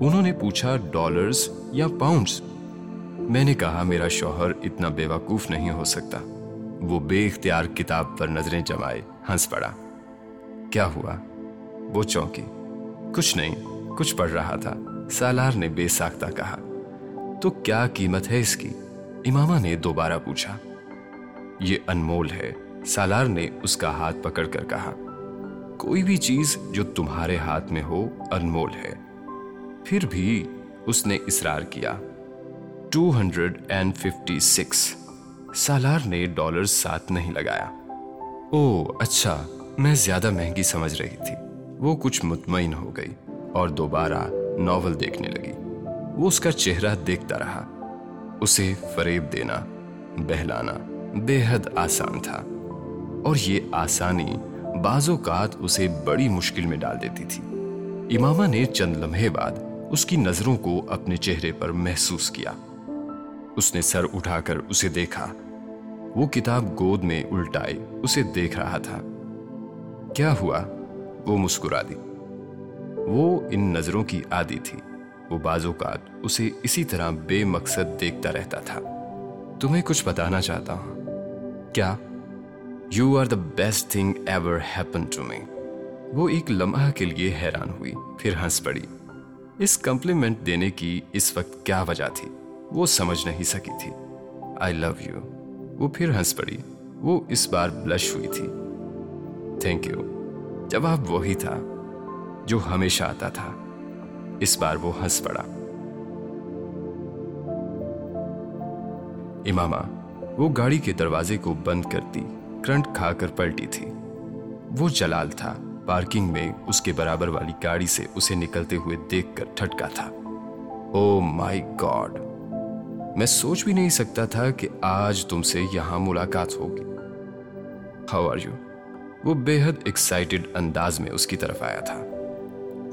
A: انہوں نے پوچھا ڈالرز یا پاؤنڈز میں نے کہا، میرا شوہر اتنا بے وقوف نہیں ہو سکتا۔ وہ بے اختیار کتاب پر نظریں جمائے ہنس پڑا۔ کیا ہوا؟ وہ چونکی کچھ نہیں، کچھ پڑھ رہا تھا۔ سالار نے بے ساختہ کہا، تو کیا قیمت ہے اس کی؟ امامہ نے دوبارہ پوچھا، یہ انمول ہے۔ سالار نے اس کا ہاتھ پکڑ کر کہا، کوئی بھی چیز جو تمہارے ہاتھ میں ہو، انمول ہے۔ پھر بھی اس نے اصرار کیا two hundred and fifty six Salar نے ڈالر ساتھ نہیں لگایا۔ او اچھا میں زیادہ مہنگی سمجھ رہی تھی۔ وہ کچھ مطمئن ہو گئی اور دوبارہ ناول دیکھنے لگی۔ وہ اس کا چہرہ دیکھتا رہا۔ اسے فریب دینا، بہلانا بے حد آسان تھا۔ اور یہ آسانی بعض اوقات اسے بڑی مشکل میں ڈال دیتی تھی۔ امامہ نے چند لمحے بعد اس کی نظروں کو اپنے چہرے پر محسوس کیا۔ اس نے سر اٹھا کر اسے دیکھا۔ وہ کتاب گود میں الٹائے اسے دیکھ رہا تھا۔ کیا ہوا؟ وہ مسکرا دی۔ وہ ان نظروں کی عادی تھی۔ وہ بعض اوقات اسے اسی طرح بے مقصد دیکھتا رہتا تھا۔ تمہیں کچھ بتانا چاہتا ہوں۔ کیا you are the best thing ever happen to me وہ ایک لمحہ کے لیے حیران ہوئی، پھر ہنس پڑی۔ اس کمپلیمنٹ دینے کی اس وقت کیا وجہ تھی؟ وہ سمجھ نہیں سکی تھی۔ آئی لو یو وہ پھر ہنس پڑی۔ وہ اس بار بلش ہوئی تھی۔ تھینک یو جواب وہی تھا۔ جو ہمیشہ آتا تھا۔ اس بار وہ ہنس پڑا۔ امامہ، وہ گاڑی کے دروازے کو بند کرتی، کرنٹ کھا کر پلٹی تھی۔ وہ جلال تھا۔ پارکنگ میں اس کے برابر والی گاڑی سے اسے نکلتے ہوئے دیکھ کر ٹھٹکا تھا۔ او مائی گاڈ میں سوچ بھی نہیں سکتا تھا کہ آج تم سے یہاں ملاقات ہوگی۔ ہاؤ آر یو وہ بے حد ایکسائٹڈ انداز میں اس کی طرف آیا تھا۔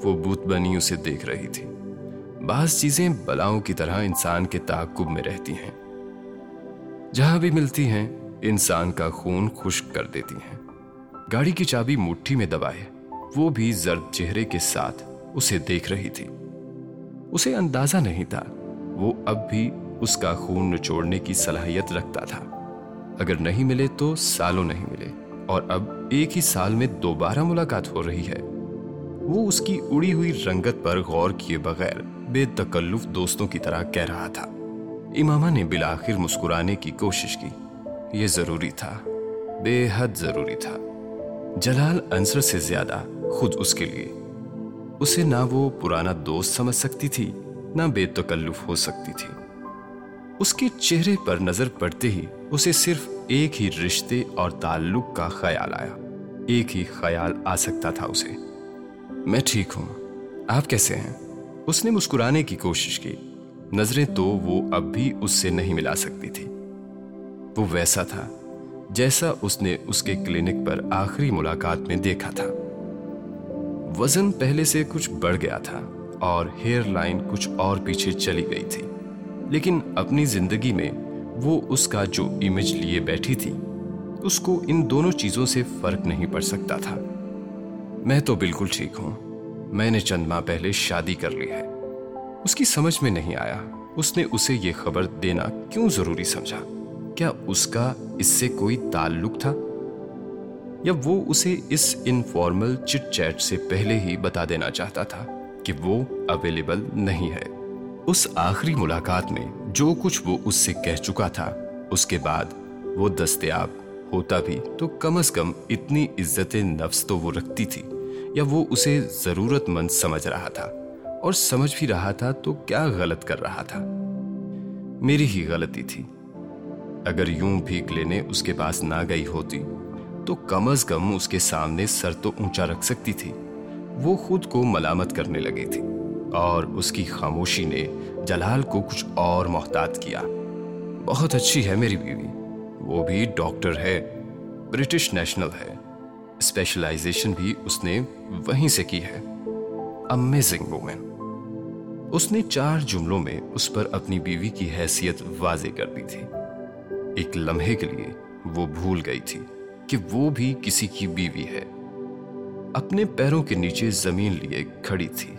A: وہ بوت بنی اسے دیکھ رہی تھی۔ بعض چیزیں بلاؤں کی طرح انسان کے تعقب میں رہتی ہیں۔ جہاں بھی ملتی ہیں، انسان کا خون خشک کر دیتی ہیں۔ گاڑی کی چابی مٹھی میں دبائے وہ بھی زرد چہرے کے ساتھ اسے دیکھ رہی تھی۔ اسے اندازہ نہیں تھا۔ وہ اب بھی اس کا خون نچوڑنے کی صلاحیت رکھتا تھا۔ اگر نہیں ملے تو سالوں نہیں ملے۔ اور اب ایک ہی سال میں دوبارہ ملاقات ہو رہی ہے۔ وہ اس کی اڑی ہوئی رنگت پر غور کیے بغیر بے تکلف دوستوں کی طرح کہہ رہا تھا۔ امامہ نے بلاخر مسکرانے کی کوشش کی۔ یہ ضروری تھا۔ بے حد ضروری تھا۔ جلال انصر سے زیادہ خود اس کے لیے۔ اسے نہ وہ پرانا دوست سمجھ سکتی تھی، نہ بے تکلف ہو سکتی تھی۔ اس کے چہرے پر نظر پڑتے ہی اسے صرف ایک ہی رشتے اور تعلق کا خیال آیا۔ ایک ہی خیال آ سکتا تھا اسے۔ میں ٹھیک ہوں۔ آپ کیسے ہیں؟ اس نے مسکرانے کی کوشش کی۔ نظریں تو وہ اب بھی اس سے نہیں ملا سکتی تھی۔ وہ ویسا تھا جیسا اس نے اس کے کلینک پر آخری ملاقات میں دیکھا تھا۔ وزن پہلے سے کچھ بڑھ گیا تھا اور ہیئر لائن کچھ اور پیچھے چلی گئی تھی۔ لیکن اپنی زندگی میں وہ اس کا جو امیج لیے بیٹھی تھی، اس کو ان دونوں چیزوں سے فرق نہیں پڑ سکتا تھا۔ میں تو بالکل ٹھیک ہوں۔ میں نے چند ماہ پہلے شادی کر لی ہے۔ اس کی سمجھ میں نہیں آیا۔ اس نے اسے یہ خبر دینا کیوں ضروری سمجھا؟ کیا اس کا اس سے کوئی تعلق تھا؟ یا وہ اسے اس انفارمل چٹ چیٹ سے پہلے ہی بتا دینا چاہتا تھا کہ وہ اویلیبل نہیں ہے۔ اس آخری ملاقات میں جو کچھ وہ اس سے کہہ چکا تھا، اس کے بعد وہ دستیاب ہوتا بھی تو کم از کم اتنی عزت نفس تو وہ رکھتی تھی۔ یا وہ اسے ضرورت مند سمجھ رہا تھا؟ اور سمجھ بھی رہا تھا تو کیا غلط کر رہا تھا؟ میری ہی غلطی تھی۔ اگر یوں بھیک لینے اس کے پاس نہ گئی ہوتی، تو کم از کم اس کے سامنے سر تو اونچا رکھ سکتی تھی۔ وہ خود کو ملامت کرنے لگی تھی، اور اس کی خاموشی نے جلال کو کچھ اور محتاط کیا۔ بہت اچھی ہے میری بیوی۔ وہ بھی ڈاکٹر ہے، برٹش نیشنل ہے۔ اسپیشلائزیشن بھی اس نے وہیں سے کی ہے۔ امیزنگ وومن اس نے چار جملوں میں اس پر اپنی بیوی کی حیثیت واضح کر دی تھی۔ ایک لمحے کے لیے وہ بھول گئی تھی کہ وہ بھی کسی کی بیوی ہے۔ اپنے پیروں کے نیچے زمین لیے کھڑی تھی۔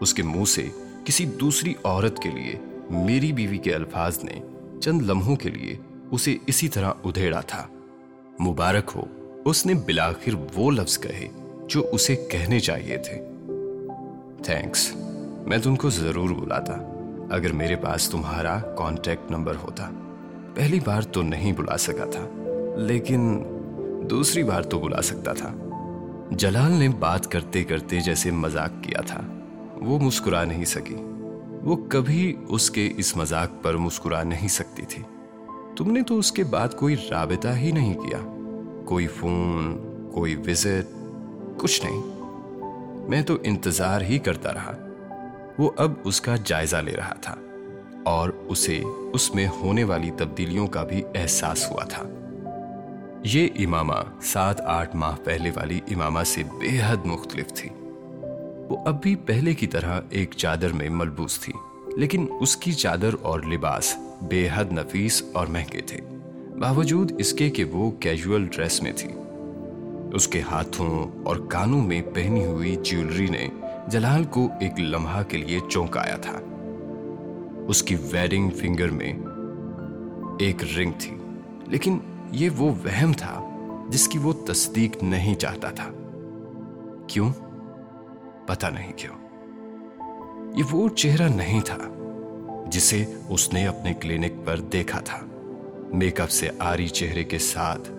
A: اس کے منہ سے کسی دوسری عورت کے لیے میری بیوی کے الفاظ نے چند لمحوں کے لیے اسے اسی طرح ادھیڑا تھا۔ مبارک ہو۔ اس نے بلاخر وہ لفظ کہے جو اسے کہنے چاہیے تھے۔ تھینکس میں تم کو ضرور بلاتا۔ اگر میرے پاس تمہارا کانٹیکٹ نمبر ہوتا۔ پہلی بار تو نہیں بلا سکا تھا، لیکن دوسری بار تو بلا سکتا تھا۔ جلال نے بات کرتے کرتے جیسے مذاق کیا تھا، وہ مسکرا نہیں سکی۔ وہ کبھی اس کے اس مذاق پر مسکرا نہیں سکتی تھی۔ تم نے تو اس کے بعد کوئی رابطہ ہی نہیں کیا۔ کوئی فون، کوئی وزٹ، کچھ نہیں۔ میں تو انتظار ہی کرتا رہا۔ وہ اب اس کا جائزہ لے رہا تھا اور اسے اس میں ہونے والی تبدیلیوں کا بھی احساس ہوا تھا۔ یہ امامہ سات آٹھ ماہ پہلے والی امامہ سے بے حد مختلف تھی۔ وہ اب بھی پہلے کی طرح ایک چادر میں ملبوس تھی، لیکن اس کی چادر اور لباس بے حد نفیس اور مہنگے تھے۔ باوجود اس کے کہ وہ کیجول ڈریس میں تھی۔ اس کے ہاتھوں اور کانوں میں پہنی ہوئی جیولری نے جلال کو ایک لمحہ کے لیے چونکایا تھا۔ اس کی ویڈنگ فنگر میں ایک رنگ تھی، لیکن یہ وہ وہم تھا جس کی وہ تصدیق نہیں چاہتا تھا۔ کیوں؟ پتا نہیں کیوں۔ یہ وہ چہرہ نہیں تھا جسے اس نے اپنے کلینک پر دیکھا تھا۔ میک اپ سے آری چہرے کے ساتھ،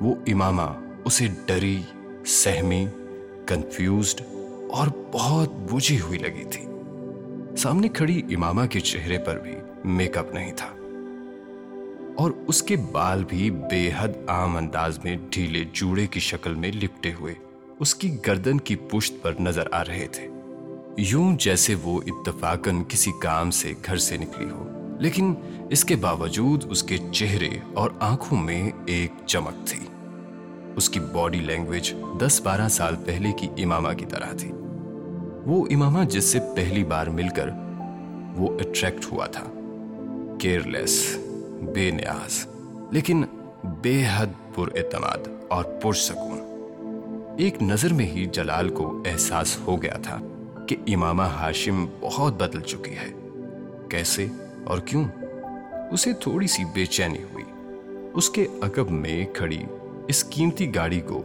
A: وہ امامہ اسے ڈری، سہمی کنفیوزڈ اور بہت بجھی ہوئی لگی تھی۔ سامنے کھڑی امامہ کے چہرے پر بھی میک اپ نہیں تھا۔ اور اس کے بال بھی بے حد عام انداز میں ڈھیلے جوڑے کی شکل میں لپٹے ہوئے اس کی گردن کی پشت پر نظر آ رہے تھے۔ یوں جیسے وہ اتفاقن کسی کام سے گھر سے نکلی ہو۔ لیکن اس کے باوجود اس کے چہرے اور آنکھوں میں ایک چمک تھی۔ اس کی باڈی لینگویج دس بارہ سال پہلے کی امامہ کی طرح تھی۔ وہ امامہ جس سے پہلی بار مل کر وہ اٹریکٹ ہوا تھا۔ کیئرلیس بے نیاز، لیکن بے حد پر اعتماد اور پرسکون ایک نظر میں ہی جلال کو احساس ہو گیا تھا کہ امامہ ہاشم بہت بدل چکی ہے۔ کیسے؟ اور کیوں؟ اسے تھوڑی سی بے چینی ہوئی۔ اس کے عقب میں کھڑی اس قیمتی گاڑی کو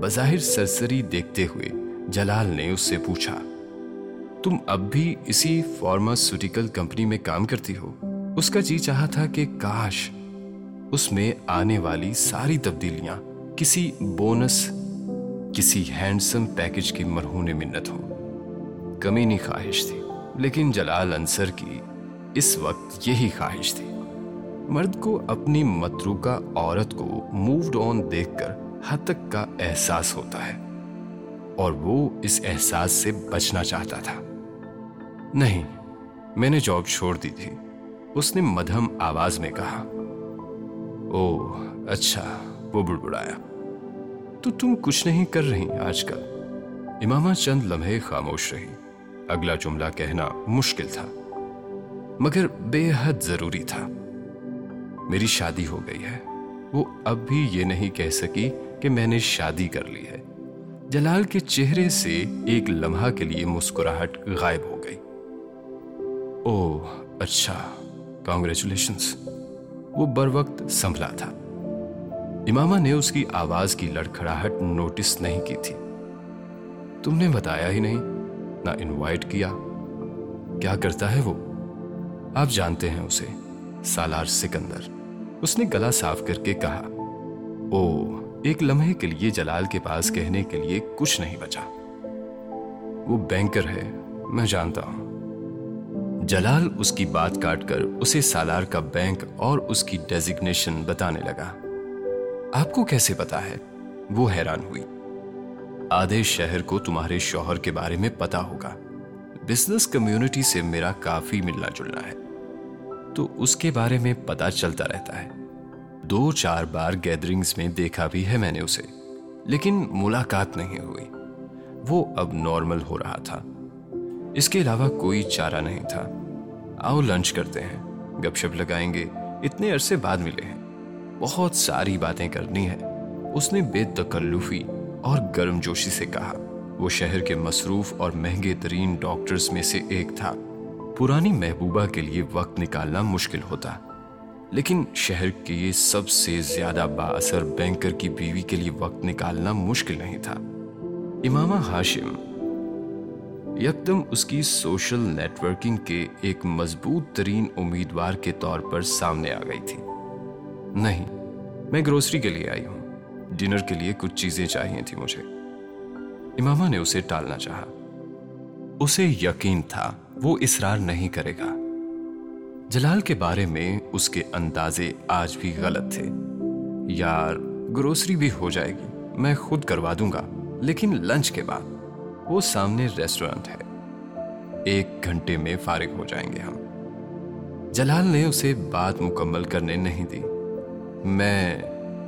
A: بظاہر سرسری دیکھتے ہوئے جلال نے اس سے پوچھا، تم اب بھی اسی فارماسوٹیکل کمپنی میں کام کرتی ہو؟ اس کا جی چاہا تھا کہ کاش اس میں آنے والی ساری تبدیلیاں کسی بونس، کسی ہینڈسم پیکج کی مرہون منت ہو کمی نہیں خواہش تھی، لیکن جلال انصر کی اس وقت یہی خواہش تھی۔ مرد کو اپنی متروکہ عورت کو مووڈ آن دیکھ کر حد تک کا احساس ہوتا ہے اور وہ اس احساس سے بچنا چاہتا تھا۔ نہیں، میں نے جاب چھوڑ دی تھی۔ اس نے مدھم آواز میں کہا او اچھا وہ بڑبڑایا۔ تو تم کچھ نہیں کر رہی آج کل۔ امامہ چند لمحے خاموش رہی۔ اگلا جملہ کہنا مشکل تھا۔ مگر بے حد ضروری تھا۔ میری شادی ہو گئی ہے۔ وہ اب بھی یہ نہیں کہہ سکی کہ میں نے شادی کر لی ہے۔ جلال کے چہرے سے ایک لمحہ کے لیے مسکراہٹ غائب ہو گئی۔ او اچھا۔ کانگریچولیشنس وہ بر وقت سنبھلا تھا۔ امامہ نے اس کی آواز کی لڑکھڑاہٹ نوٹس نہیں کی تھی۔ تم نے بتایا ہی نہیں، نہ انوائٹ کیا۔ کیا کرتا ہے وہ؟ آپ جانتے ہیں اسے، سالار سکندر۔ اس نے گلا صاف کر کے کہا او ایک لمحے کے لیے جلال کے پاس کہنے کے لیے کچھ نہیں بچا۔ وہ بینکر ہے، میں جانتا ہوں۔ جلال اس کی بات کاٹ کر اسے سالار کا بینک اور اس کی ڈیزگنیشن بتانے لگا۔ آپ کو کیسے پتا ہے؟ وہ حیران ہوئی۔ آدھے شہر کو تمہارے شوہر کے بارے میں پتا ہوگا۔ بزنس کمیونٹی سے میرا کافی ملنا جلنا ہے۔ تو اس کے بارے میں پتا چلتا رہتا ہے۔ دو چار بار گیدرنگز میں دیکھا بھی ہے میں نے اسے، لیکن ملاقات نہیں ہوئی۔ وہ اب نارمل ہو رہا تھا۔ اس کے علاوہ کوئی چارہ نہیں تھا۔ آؤ لنچ کرتے ہیں۔ گپ شپ لگائیں گے۔ اتنے عرصے بعد ملے ہیں۔ بہت ساری باتیں کرنی ہے اس نے بے تکلفی اور گرم جوشی سے کہا۔ وہ شہر کے مصروف اور مہنگے ترین ڈاکٹرز میں سے ایک تھا۔ پرانی محبوبہ کے لیے وقت نکالنا مشکل ہوتا۔ لیکن شہر کے سب سے زیادہ با اثر بینکر کی بیوی کے لیے وقت نکالنا مشکل نہیں تھا۔ امامہ ہاشم، یکدم اس کی سوشل نیٹ ورکنگ کے ایک مضبوط ترین امیدوار کے طور پر سامنے آ گئی تھی۔ نہیں، میں گروسری کے لیے آئی ہوں۔ ڈنر کے لیے کچھ چیزیں چاہیے تھی مجھے۔ امامہ نے اسے ٹالنا چاہا۔ اسے یقین تھا وہ اصرار نہیں کرے گا۔ جلال کے بارے میں اس کے اندازے آج بھی غلط تھے۔ یار، گروسری بھی ہو جائے گی۔ میں خود کروا دوں گا۔ لیکن لنچ کے بعد۔ وہ سامنے ریسٹورنٹ ہے۔ ایک گھنٹے میں فارغ ہو جائیں گے ہم۔ جلال نے اسے بات مکمل کرنے نہیں دی۔ میں،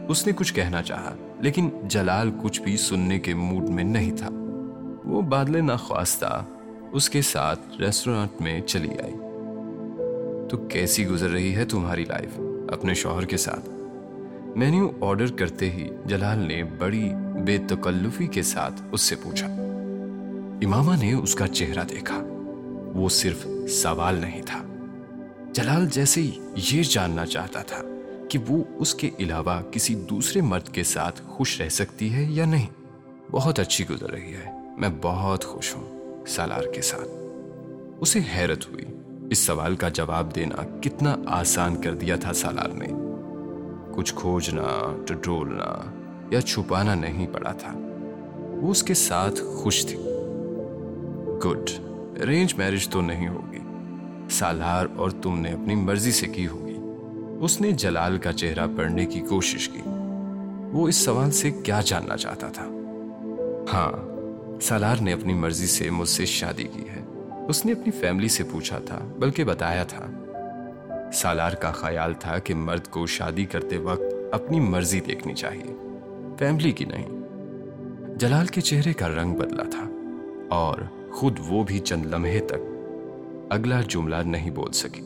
A: اس نے کچھ کہنا چاہا، لیکن جلال کچھ بھی سننے کے موڈ میں نہیں تھا۔ وہ بادل ناخواستہ اس کے ساتھ ریسٹورانٹ میں چلی آئی۔ تو کیسی گزر رہی ہے تمہاری لائف اپنے شوہر کے ساتھ؟ مینیو آرڈر کرتے ہی جلال نے بڑی بے تکلفی کے ساتھ اس سے پوچھا۔ امامہ نے اس کا چہرہ دیکھا۔ وہ صرف سوال نہیں تھا۔ جلال جیسے یہ جاننا چاہتا تھا کہ وہ اس کے علاوہ کسی دوسرے مرد کے ساتھ خوش رہ سکتی ہے یا نہیں۔ بہت اچھی گزر رہی ہے۔ میں بہت خوش ہوں۔ سالار کے ساتھ۔ اسے حیرت ہوئی اس سوال کا جواب دینا کتنا آسان کر دیا تھا سالار نے۔ کچھ کھوجنا ٹٹولنا یا چھپانا نہیں پڑا تھا۔ وہ اس کے ساتھ خوش تھی۔ گڈ ارینج میرج تو نہیں ہوگی۔ سالار اور تم نے اپنی مرضی سے کی ہوگی۔ اس نے جلال کا چہرہ پڑھنے کی کوشش کی۔ وہ اس سوال سے کیا جاننا چاہتا تھا؟ ہاں سالار نے اپنی مرضی سے مجھ سے شادی کی ہے۔ اس نے اپنی فیملی سے پوچھا تھا، بلکہ بتایا تھا۔ سالار کا خیال تھا کہ مرد کو شادی کرتے وقت اپنی مرضی دیکھنی چاہیے۔ فیملی کی نہیں۔ جلال کے چہرے کا رنگ بدلا تھا اور خود وہ بھی چند لمحے تک اگلا جملہ نہیں بول سکی۔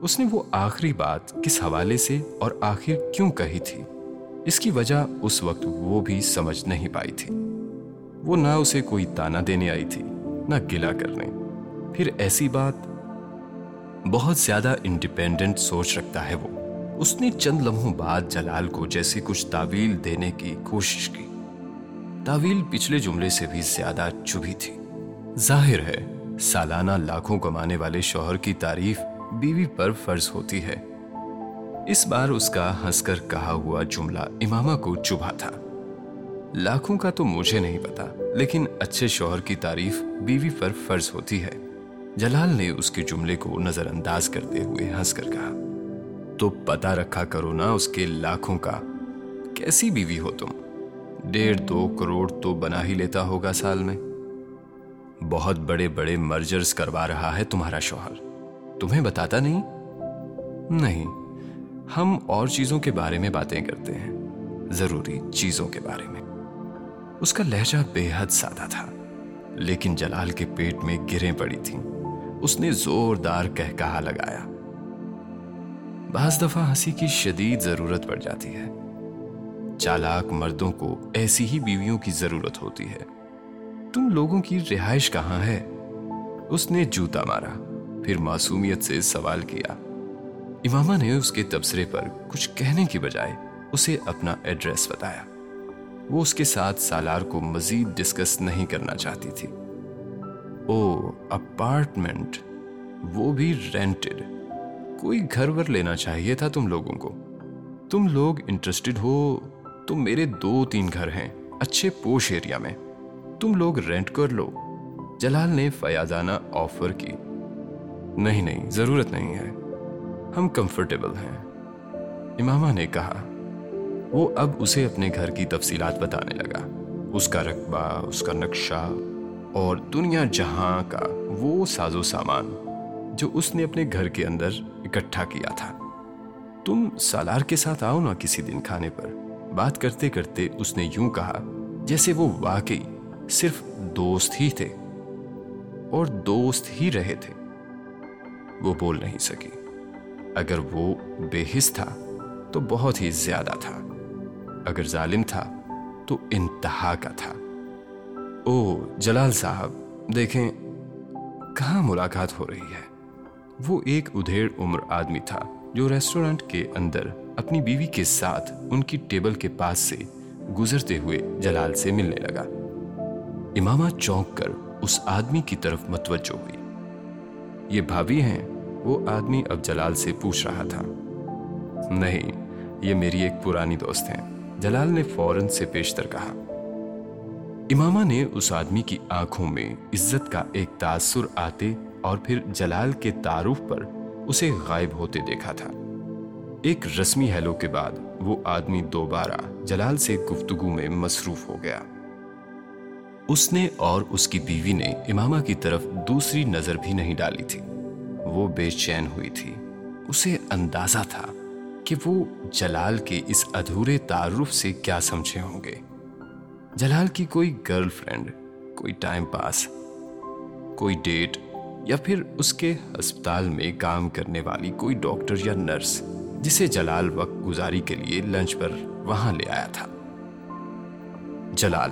A: اس نے وہ آخری بات کس حوالے سے اور آخر کیوں کہی تھی؟ اس کی وجہ اس وقت وہ بھی سمجھ نہیں پائی تھی۔ وہ نہ اسے کوئی تانا دینے آئی تھی، نہ گلا کرنے۔ پھر ایسی بات، بہت زیادہ انڈیپینڈنٹ سوچ رکھتا ہے وہ۔ اس نے چند لمحوں بعد جلال کو جیسے کچھ تعویل دینے کی کوشش کی۔ تعویل پچھلے جملے سے بھی زیادہ چبھی تھی۔ ظاہر ہے، سالانہ لاکھوں کمانے والے شوہر کی تعریف بیوی پر فرض ہوتی ہے۔ اس بار اس کا ہنس کر کہا ہوا جملہ امامہ کو چبھا تھا۔ لاکھوں کا تو مجھے نہیں پتا، لیکن اچھے شوہر کی تعریف بیوی پر فرض ہوتی ہے۔ جلال نے اس کے جملے کو نظر انداز کرتے ہوئے ہنس کر کہا، تو پتا رکھا کرو نا اس کے لاکھوں کا۔ کیسی بیوی ہو تم؟ ڈیڑھ دو کروڑ تو بنا ہی لیتا ہوگا سال میں۔ بہت بڑے بڑے مرجرز کروا رہا ہے تمہارا شوہر۔ تمہیں بتاتا نہیں؟ نہیں۔ ہم اور چیزوں کے بارے میں باتیں کرتے ہیں۔ ضروری چیزوں کے بارے میں۔ اس کا لہجہ بے حد سادہ تھا، لیکن جلال کے پیٹ میں گریں پڑی تھیں۔ اس نے زوردار کہہ کہا لگایا۔ بعض دفعہ ہنسی کی شدید ضرورت پڑ جاتی ہے۔ چالاک مردوں کو ایسی ہی بیویوں کی ضرورت ہوتی ہے۔ تم لوگوں کی رہائش کہاں ہے؟ اس نے جوتا مارا، پھر معصومیت سے سوال کیا۔ امامہ نے اس کے تبصرے پر کچھ کہنے کی بجائے اسے اپنا ایڈریس بتایا۔ وہ اس کے ساتھ سالار کو مزید ڈسکس نہیں کرنا چاہتی تھی۔ او اپارٹمنٹ وہ بھی رینٹڈ کوئی گھر ور لینا چاہیے تھا تم لوگوں کو۔ تم لوگ انٹرسٹڈ ہو، تو میرے دو تین گھر ہیں، اچھے پوش ایریا میں۔ تم لوگ رینٹ کر لو۔ جلال نے فیاضانہ آفر کی۔ نہیں نہیں، ضرورت نہیں ہے۔ ہم کمفرٹیبل ہیں۔ امامہ نے کہا وہ اب اسے اپنے گھر کی تفصیلات بتانے لگا۔ اس کا رقبہ، اس کا نقشہ اور دنیا جہاں کا وہ ساز و سامان جو اس نے اپنے گھر کے اندر اکٹھا کیا تھا۔ تم سالار کے ساتھ آؤ نا کسی دن کھانے پر۔ بات کرتے کرتے اس نے یوں کہا، جیسے وہ واقعی صرف دوست ہی تھے اور دوست ہی رہے تھے۔ وہ بول نہیں سکی۔ اگر وہ بے حس تھا تو بہت ہی زیادہ تھا۔ اگر ظالم تھا تو انتہا کا تھا۔ او جلال صاحب، دیکھیں کہاں ملاقات ہو رہی ہے؟ وہ ایک ادھیڑ عمر آدمی تھا جو ریسٹورنٹ کے اندر اپنی بیوی کے ساتھ ان کی ٹیبل کے پاس سے گزرتے ہوئے جلال سے ملنے لگا۔ امامہ چونک کر اس آدمی کی طرف متوجہ ہوئی۔ یہ بھابھی ہیں؟ وہ آدمی اب جلال سے پوچھ رہا تھا۔ نہیں، یہ میری ایک پرانی دوست ہیں۔ جلال نے فوراً سے پیشتر کہا۔ امامہ نے اس آدمی کی آنکھوں میں عزت کا ایک تاثر آتے اور پھر جلال کے تعارف پر اسے غائب ہوتے دیکھا تھا۔ ایک رسمی ہیلو کے بعد وہ آدمی دوبارہ جلال سے گفتگو میں مصروف ہو گیا۔ اس نے اور اس کی بیوی نے امامہ کی طرف دوسری نظر بھی نہیں ڈالی تھی۔ وہ بے چین ہوئی تھی۔ اسے اندازہ تھا کہ وہ جلال کے اس ادھورے تعارف سے کیا سمجھے ہوں گے؟ جلال کی کوئی گرل فرینڈ، کوئی ٹائم پاس، کوئی ڈیٹ، یا پھر اس کے ہسپتال میں کام کرنے والی کوئی ڈاکٹر یا نرس، جسے جلال وقت گزاری کے لیے لنچ پر وہاں لے آیا تھا۔ جلال،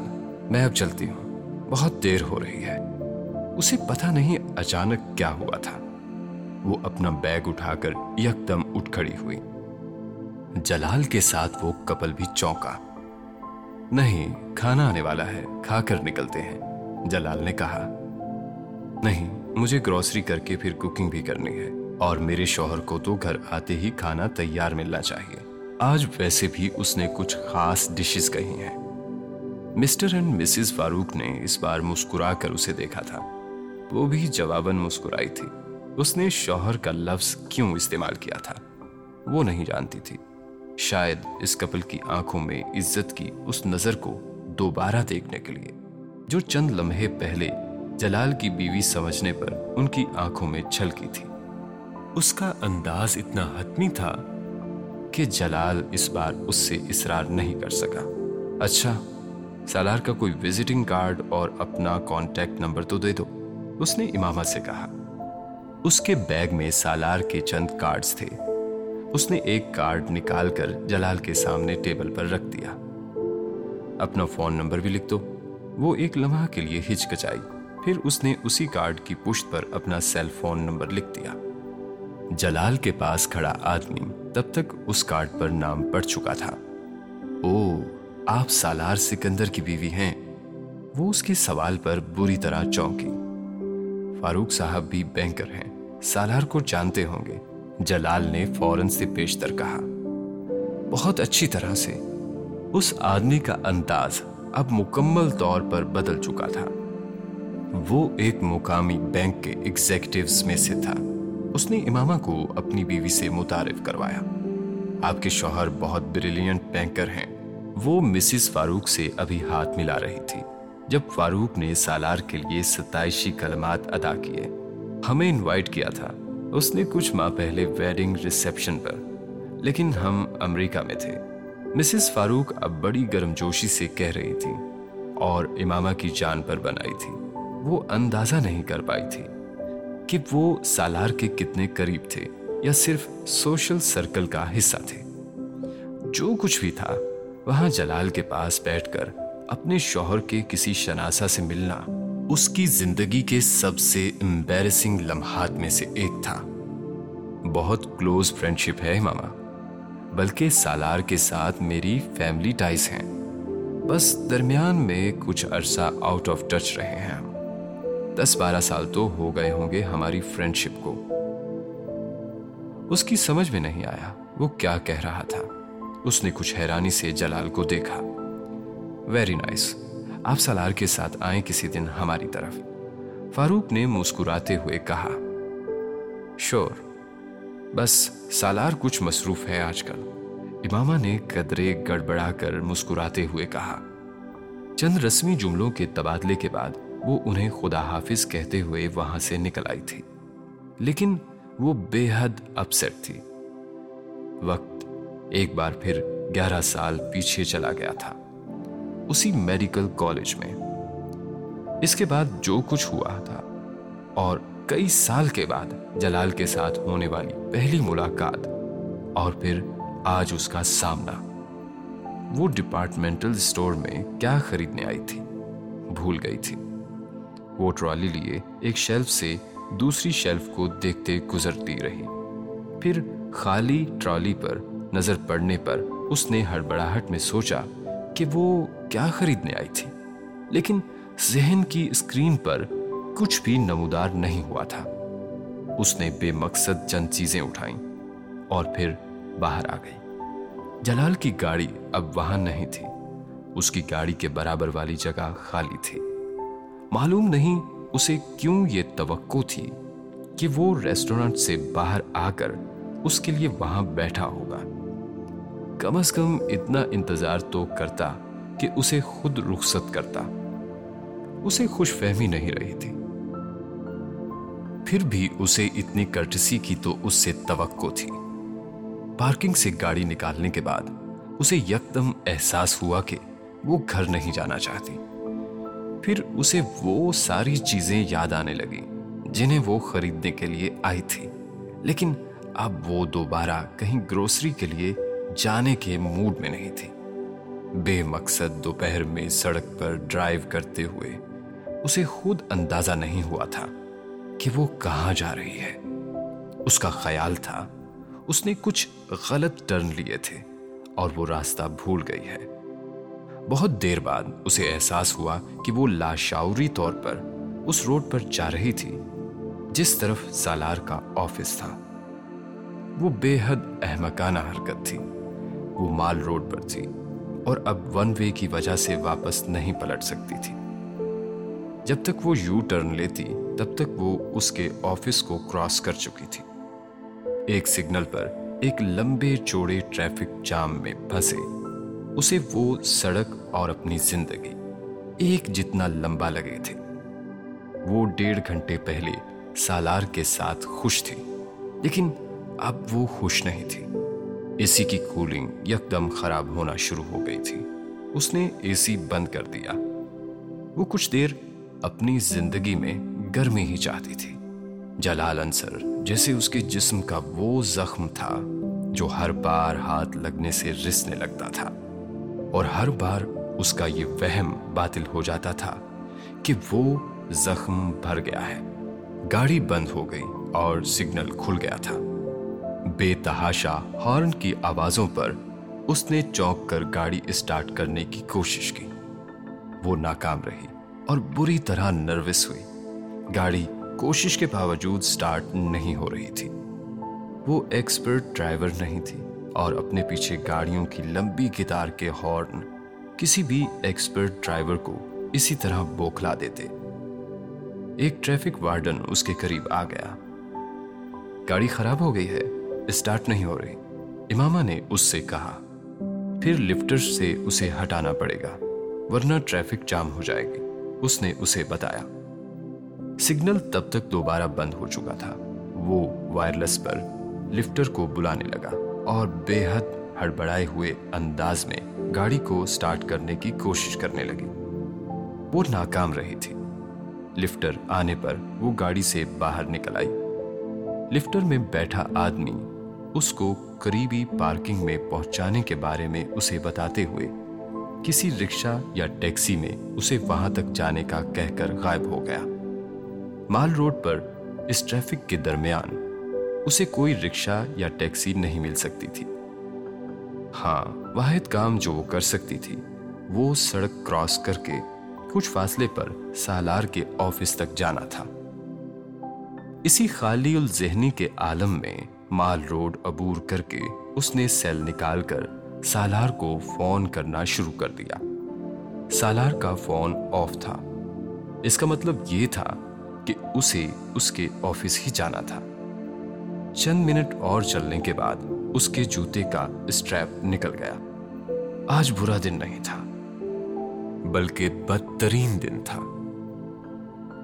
A: میں اب چلتی ہوں۔ بہت دیر ہو رہی ہے۔ اسے پتہ نہیں اچانک کیا ہوا تھا۔ وہ اپنا بیگ اٹھا کر یک دم اٹھ کھڑی ہوئی۔ جلال کے ساتھ وہ کپل بھی چونکا۔ نہیں، کھانا آنے والا ہے، کھا کر نکلتے ہیں۔ جلال نے کہا، نہیں، مجھے گروسری کر کے پھر کوکنگ بھی کرنی ہے۔ اور میرے شوہر کو تو گھر آتے ہی کھانا تیار ملنا چاہیے۔ آج ویسے بھی اس نے کچھ خاص ڈشز کہی ہیں۔ مسٹر اینڈ مسز فاروق نے اس بار مسکرا کر اسے دیکھا تھا۔ وہ بھی جواباً مسکرائی تھی۔ اس نے شوہر کا لفظ کیوں استعمال کیا تھا؟ وہ نہیں جانتی تھی۔ شاید اس کپل کی آنکھوں میں عزت کی اس نظر کو دوبارہ دیکھنے کے لیے۔ جو چند لمحے پہلے جلال کی بیوی سمجھنے پر ان کی آنکھوں میں چھلکی تھی۔ اس کا انداز اتنا حتمی تھا کہ جلال اس بار اس سے اصرار نہیں کر سکا۔ اچھا سالار کا کوئی وزٹنگ کارڈ اور اپنا کانٹیکٹ نمبر تو دے دو۔ اس نے امامہ سے کہا، اس کے بیگ میں سالار کے چند کارڈز تھے۔ اس نے ایک کارڈ نکال کر جلال کے سامنے ٹیبل پر رکھ دیا۔ اپنا فون نمبر بھی لکھ دو۔ وہ ایک لمحہ کے لیے ہچکچائی۔ پھر اس نے اسی کارڈ کی پشت پر اپنا سیل فون نمبر لکھ دیا۔ جلال کے پاس کھڑا آدمی تب تک اس کارڈ پر نام پڑ چکا تھا۔ او، آپ سالار سکندر کی بیوی ہیں۔ وہ اس کے سوال پر بری طرح چونکی۔ فاروق صاحب بھی بینکر ہیں۔ سالار کو جانتے ہوں گے۔ جلال نے فوراً سے پیشتر کہا، بہت اچھی طرح سے اس آدمی کا انداز اب مکمل طور پر بدل چکا تھا۔ وہ ایک مقامی بینک کے ایگزیکٹوز میں سے تھا۔ اس نے امامہ کو اپنی بیوی سے متعارف کروایا۔ آپ کے شوہر بہت بریلینٹ بینکر ہیں۔ وہ مسز فاروق سے ابھی ہاتھ ملا رہی تھی۔ جب فاروق نے سالار کے لیے ستائشی کلمات ادا کیے، ہمیں انوائٹ کیا تھا۔ اس نے کچھ ماہ پہلے ویڈنگ ریسیپشن پر، لیکن ہم امریکہ میں تھے۔ مسز فاروق اب بڑی گرم جوشی سے کہہ رہی تھی اور امامہ کی جان پر بنائی تھی۔ وہ اندازہ نہیں کر پائی تھی کہ وہ سالار کے کتنے قریب تھے یا صرف سوشل سرکل کا حصہ تھے۔ جو کچھ بھی تھا، وہاں جلال کے پاس بیٹھ کر اپنے شوہر کے کسی شناسہ سے ملنا اس کی زندگی کے سب سے امبیرسنگ لمحات میں سے ایک تھا۔ بہت کلوز فرینڈشپ ہے ماما، بلکہ سالار کے ساتھ میری فیملی ٹائز ہیں۔ بس درمیان میں کچھ عرصہ آؤٹ آف ٹچ رہے ہیں۔ دس بارہ سال تو ہو گئے ہوں گے ہماری فرینڈشپ کو۔ اس کی سمجھ میں نہیں آیا وہ کیا کہہ رہا تھا۔ اس نے کچھ حیرانی سے جلال کو دیکھا۔ ویری نائس آپ سالار کے ساتھ آئیں کسی دن ہماری طرف۔ فاروق نے مسکراتے ہوئے کہا، شور، بس سالار کچھ مصروف ہے آج کل۔ امامہ نے قدرے گڑبڑا کر مسکراتے ہوئے کہا، چند رسمی جملوں کے تبادلے کے بعد وہ انہیں خدا حافظ کہتے ہوئے وہاں سے نکل آئی تھی۔ لیکن وہ بے حد اپسٹ تھی۔ وقت ایک بار پھر گیارہ سال پیچھے چلا گیا تھا۔ اسی میڈیکل کالج میں۔ اس کے بعد جو کچھ ہوا تھا، اور کئی سال کے بعد جلال کے ساتھ ہونے والی پہلی ملاقات، اور پھر آج اس کا سامنا۔ وہ ڈپارٹمنٹل اسٹور میں کیا خریدنے آئی تھی، بھول گئی تھی۔ وہ ٹرالی لیے ایک شیلف سے دوسری شیلف کو دیکھتے گزرتی رہی۔ پھر خالی ٹرالی پر نظر پڑنے پر اس نے ہڑبڑاہٹ میں سوچا کہ وہ کیا خریدنے آئی تھی۔ لیکن ذہن کی اسکرین پر کچھ بھی نمودار نہیں ہوا تھا۔ اس نے بے مقصد چند چیزیں اٹھائیں اور پھر باہر آ گئی۔ جلال کی گاڑی اب وہاں نہیں تھی۔ اس کی گاڑی کے برابر والی جگہ خالی تھی۔ معلوم نہیں اسے کیوں یہ توقع تھی کہ وہ ریسٹورنٹ سے باہر آ کر اس کے لیے وہاں بیٹھا ہوگا۔ کم از کم اتنا انتظار تو کرتا کہ اسے خود رخصت کرتا۔ اسے خوش فہمی نہیں رہی تھی۔ پھر بھی اسے اتنی کرٹسی کی تو اس سے توقع تھی۔ پارکنگ سے گاڑی نکالنے کے بعد اسے یکدم احساس ہوا کہ وہ گھر نہیں جانا چاہتی۔ پھر اسے وہ ساری چیزیں یاد آنے لگی جنہیں وہ خریدنے کے لیے آئی تھی۔ لیکن اب وہ دوبارہ کہیں گروسری کے لیے جانے کے موڈ میں نہیں تھی۔ بے مقصد دوپہر میں سڑک پر ڈرائیو کرتے ہوئے اسے خود اندازہ نہیں ہوا تھا کہ وہ کہاں جا رہی ہے۔ اس کا خیال تھا، اس نے کچھ غلط ٹرن لیے تھے اور وہ راستہ بھول گئی ہے۔ بہت دیر بعد اسے احساس ہوا کہ وہ لاشعوری طور پر اس روڈ پر جا رہی تھی، جس طرف سالار کا آفس تھا۔ وہ بے حد احمقانہ حرکت تھی۔ وہ مال روڈ پر تھی اور اب ون وے کی وجہ سے واپس نہیں پلٹ سکتی تھی۔ جب تک وہ یو ٹرن لیتی، تب تک وہ اس کے آفس کو کراس کر چکی تھی۔ ایک سگنل پر ایک لمبے چوڑے ٹریفک جام میں پھنسے، اسے وہ سڑک اور اپنی زندگی ایک جتنا لمبا لگے تھے۔ وہ ڈیڑھ گھنٹے پہلے سالار کے ساتھ خوش تھی، لیکن اب وہ خوش نہیں تھی۔ اے سی کی کولنگ یکدم خراب ہونا شروع ہو گئی تھی۔ اس نے اے سی بند کر دیا۔ وہ کچھ دیر اپنی زندگی میں گرمی ہی چاہتی تھی۔ جلال انصر جیسے اس کے جسم کا وہ زخم تھا جو ہر بار ہاتھ لگنے سے رسنے لگتا تھا۔ اور ہر بار اس کا یہ وہم باطل ہو جاتا تھا کہ وہ زخم بھر گیا ہے۔ گاڑی بند ہو گئی اور سگنل کھل گیا تھا۔ بے تحاشا ہارن کی آوازوں پر اس نے چوک کر گاڑی اسٹارٹ کرنے کی کوشش کی۔ وہ ناکام رہی اور بری طرح نروس ہوئی۔ گاڑی کوشش کے باوجود سٹارٹ نہیں ہو رہی تھی۔ وہ ایکسپرٹ ڈرائیور نہیں تھی اور اپنے پیچھے گاڑیوں کی لمبی گتار کے ہارن کسی بھی ایکسپرٹ ڈرائیور کو اسی طرح بوکھلا دیتے۔ ایک ٹریفک وارڈن اس کے قریب آ گیا۔ گاڑی خراب ہو گئی ہے۔ اسٹارٹ نہیں ہو رہی۔ امامہ نے اس سے کہا، پھر لفٹر سے اسے ہٹانا پڑے گا، ورنہ ٹریفک جام ہو جائے گی۔ اس نے اسے بتایا۔ سگنل تب تک دوبارہ بند ہو چکا تھا۔ وہ وائرلیس پر لفٹر کو بلانے لگا اور بے حد ہڑبڑائے ہوئے انداز میں گاڑی کو سٹارٹ کرنے کی کوشش کرنے لگی۔ وہ ناکام رہی تھی۔ لفٹر آنے پر وہ گاڑی سے باہر نکل آئی۔ لفٹر میں بیٹھا آدمی اس کو قریبی پارکنگ میں پہنچانے کے بارے میں اسے بتاتے ہوئے، کسی رکشہ یا ٹیکسی میں اسے وہاں تک جانے کا کہہ کر غائب ہو گیا۔ مال روڈ پر اس ٹریفک کے درمیان اسے کوئی رکشہ یا ٹیکسی نہیں مل سکتی تھی۔ ہاں واحد کام جو وہ کر سکتی تھی، وہ سڑک کراس کر کے کچھ فاصلے پر سالار کے آفس تک جانا تھا۔ اسی خالی الذہنی کے عالم میں مال روڈ عبور کر کے اس نے سیل نکال کر سالار کو فون کرنا شروع کر دیا۔ سالار کا فون آف تھا۔ اس کا مطلب یہ تھا کہ اسے اس کے آفس ہی جانا تھا۔ چند منٹ اور چلنے کے بعد اس کے جوتے کا اسٹریپ نکل گیا۔ آج برا دن نہیں تھا، بلکہ بدترین دن تھا۔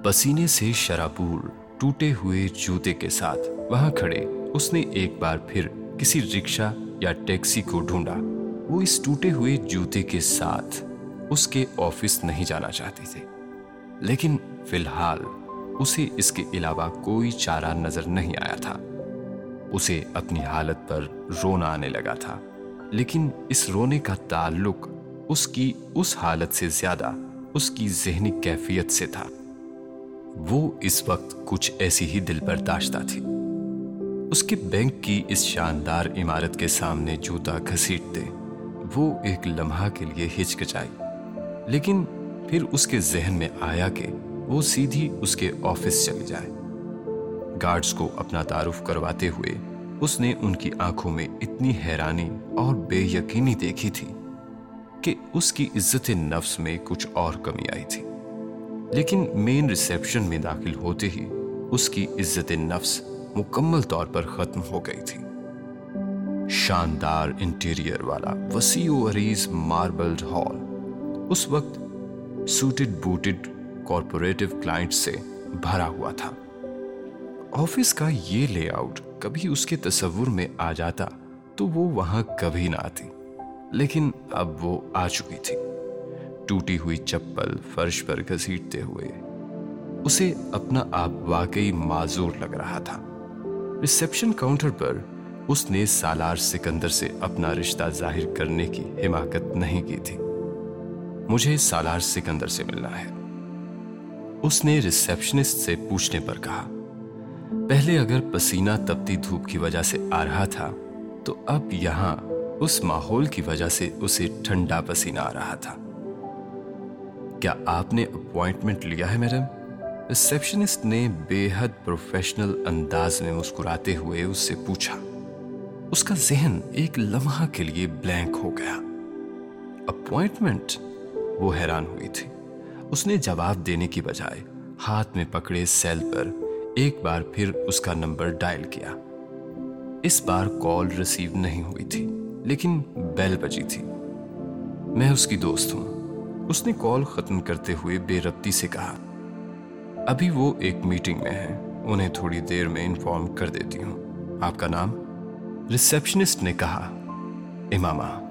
A: پسینے سے شرابور ٹوٹے ہوئے جوتے کے ساتھ وہاں کھڑے اس نے ایک بار پھر کسی رکشہ یا ٹیکسی کو ڈھونڈا۔ وہ اس ٹوٹے ہوئے جوتے کے ساتھ اس کے آفس نہیں جانا چاہتی تھی لیکن فی الحال اسے اس کے علاوہ کوئی چارہ نظر نہیں آیا تھا۔ اسے اپنی حالت پر رونا آنے لگا تھا۔ لیکن اس رونے کا تعلق اس کی اس حالت سے زیادہ اس کی ذہنی کیفیت سے تھا۔ وہ اس وقت کچھ ایسی ہی دل برداشتہ تھی۔ اس کے بینک کی اس شاندار عمارت کے سامنے جوتا گھسیٹتے، وہ ایک لمحہ کے لیے ہچکچائی۔ لیکن پھر اس کے ذہن میں آیا کہ وہ سیدھی اس کے آفس چلی جائے۔ گارڈز کو اپنا تعارف کرواتے ہوئے اس نے ان کی آنکھوں میں اتنی حیرانی اور بے یقینی دیکھی تھی کہ اس کی عزت نفس میں کچھ اور کمی آئی تھی۔ لیکن مین ریسیپشن میں داخل ہوتے ہی اس کی عزت نفس مکمل طور پر ختم ہو گئی تھی۔ شاندار انٹیریئر والا وسیع و عریض ماربلڈ ہال۔ اس وقت سوٹڈ بوٹڈ کارپوریٹو کلائنٹ سے بھرا ہوا تھا۔ آفس کا یہ لے آؤٹ کبھی اس کے تصور میں آ جاتا تو وہ وہاں کبھی نہ آتی۔ لیکن اب وہ آ چکی تھی۔ ٹوٹی ہوئی چپل فرش پر گھسیٹتے ہوئے۔ اسے اپنا آپ واقعی معذور لگ رہا تھا۔ ریسپشن کاؤنٹر پر اس نے سالار سکندر سے اپنا رشتہ ظاہر کرنے کی حماقت نہیں کی تھی۔ مجھے سالار سکندر سے ملنا ہے۔ اس نے ریسپشنسٹ سے پوچھنے پر کہا، پہلے اگر پسینہ تپتی دھوپ کی وجہ سے آ رہا تھا، تو اب یہاں اس ماحول کی وجہ سے اسے ٹھنڈا پسینہ آ رہا تھا۔ کیا آپ نے اپوائنٹمنٹ لیا ہے، میڈم؟ ریسپشنسٹ نے بے حد پروفیشنل انداز میں مسکراتے ہوئے اس سے پوچھا، اس کا ذہن ایک لمحہ کے لیے بلینک ہو گیا۔ اپوائنٹمنٹ وہ حیران ہوئی تھی۔ اس نے جواب دینے کی بجائے ہاتھ میں پکڑے سیل پر ایک بار پھر اس کا نمبر ڈائل کیا۔ اس بار کال ریسیو نہیں ہوئی تھی، لیکن بیل بجی تھی۔ میں اس کی دوست ہوں۔ اس نے کال ختم کرتے ہوئے بے ربطی سے کہا ابھی وہ ایک میٹنگ میں ہیں۔ انہیں تھوڑی دیر میں انفارم کر دیتی ہوں۔ آپ کا نام؟ ریسپشنسٹ نے کہا، امامہ۔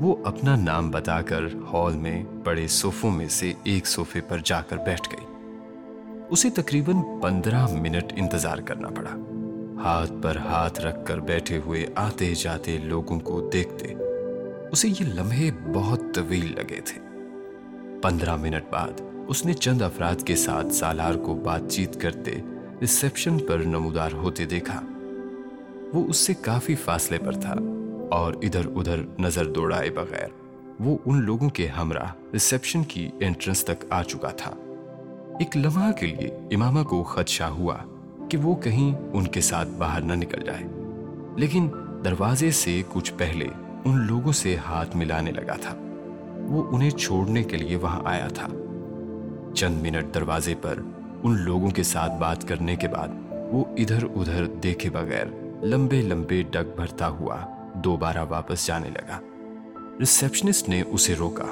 A: وہ اپنا نام بتا کر ہال میں بڑے صوفوں میں سے ایک صوفے پر جا کر بیٹھ گئی۔ اسے تقریباً پندرہ منٹ انتظار کرنا پڑا۔ ہاتھ پر ہاتھ رکھ کر بیٹھے ہوئے آتے جاتے لوگوں کو دیکھتے اسے یہ لمحے بہت طویل لگے تھے۔ پندرہ منٹ بعد اس نے چند افراد کے ساتھ سالار کو بات چیت کرتے ریسپشن پر نمودار ہوتے دیکھا۔ وہ اس سے کافی فاصلے پر تھا اور ادھر ادھر نظر دوڑائے بغیر وہ ان لوگوں کے ہمراہ ریسپشن کی انٹرنس تک آ چکا تھا۔ ایک لمحہ کے لیے امامہ کو خدشہ ہوا کہ وہ کہیں ان کے ساتھ باہر نہ نکل جائے۔ لیکن دروازے سے کچھ پہلے ان لوگوں سے ہاتھ ملانے لگا تھا۔ وہ انہیں چھوڑنے کے لیے وہاں آیا تھا۔ چند منٹ دروازے پر ان لوگوں کے ساتھ بات کرنے کے بعد وہ ادھر ادھر دیکھے بغیر لمبے لمبے ڈگ بھرتا ہوا دوبارہ واپس جانے لگا۔ ریسپشنسٹ نے اسے روکا۔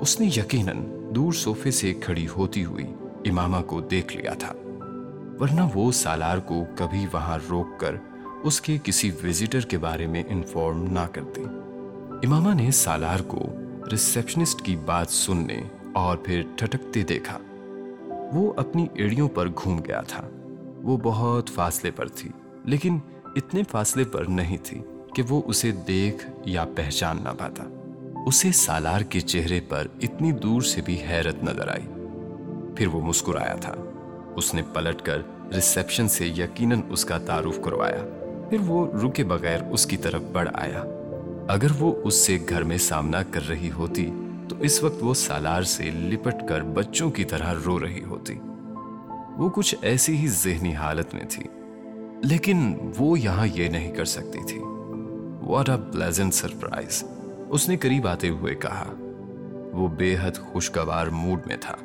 A: اس نے یقیناً دور صوفے سے کھڑی ہوتی ہوئی امامہ کو دیکھ لیا تھا، ورنہ وہ سالار کو کبھی وہاں روک کر اس کے کسی وزیٹر کے بارے میں انفارم نہ کرتی۔ امامہ نے سالار کو ریسپشنسٹ کی بات سننے اور پھر ٹھٹکتے دیکھا۔ وہ اپنی ایڑیوں پر گھوم گیا تھا۔ وہ بہت فاصلے پر تھی، لیکن اتنے فاصلے پر نہیں تھی کہ وہ اسے دیکھ یا پہچان نہ پاتا۔ اسے سالار کے چہرے پر اتنی دور سے بھی حیرت نظر آئی۔ پھر وہ مسکرایا تھا۔ اس نے پلٹ کر ریسپشن سے یقیناً اس کا تعارف کروایا۔ پھر وہ رکے بغیر اس کی طرف بڑھ آیا۔ اگر وہ اس سے گھر میں سامنا کر رہی ہوتی اس وقت وہ سالار سے لپٹ کر بچوں کی طرح رو رہی ہوتی۔ وہ کچھ ایسی ہی ذہنی حالت میں تھی، لیکن وہ یہاں یہ نہیں کر سکتی تھی۔ واٹ اے پلیزنٹ سرپرائز اس نے قریب آتے ہوئے کہا۔ وہ بے حد خوشگوار موڈ میں تھا۔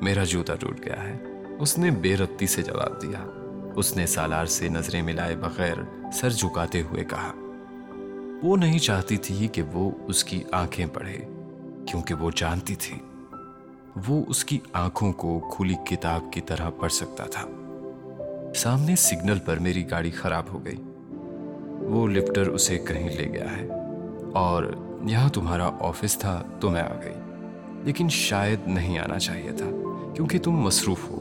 A: میرا جوتا ٹوٹ گیا ہے۔ اس نے بے رتی سے جواب دیا۔ اس نے سالار سے نظریں ملائے بغیر سر جھکاتے ہوئے کہا۔ وہ نہیں چاہتی تھی کہ وہ اس کی آنکھیں پڑھے۔ کیونکہ وہ جانتی تھی۔ وہ اس کی آنکھوں کو کھلی کتاب کی طرح پڑھ سکتا تھا۔ سامنے سگنل پر میری گاڑی خراب ہو گئی۔ وہ لفٹر اسے کہیں لے گیا ہے۔ اور یہاں تمہارا آفس تھا تو میں آ گئی۔ لیکن شاید نہیں آنا چاہیے تھا، کیونکہ تم مصروف ہو۔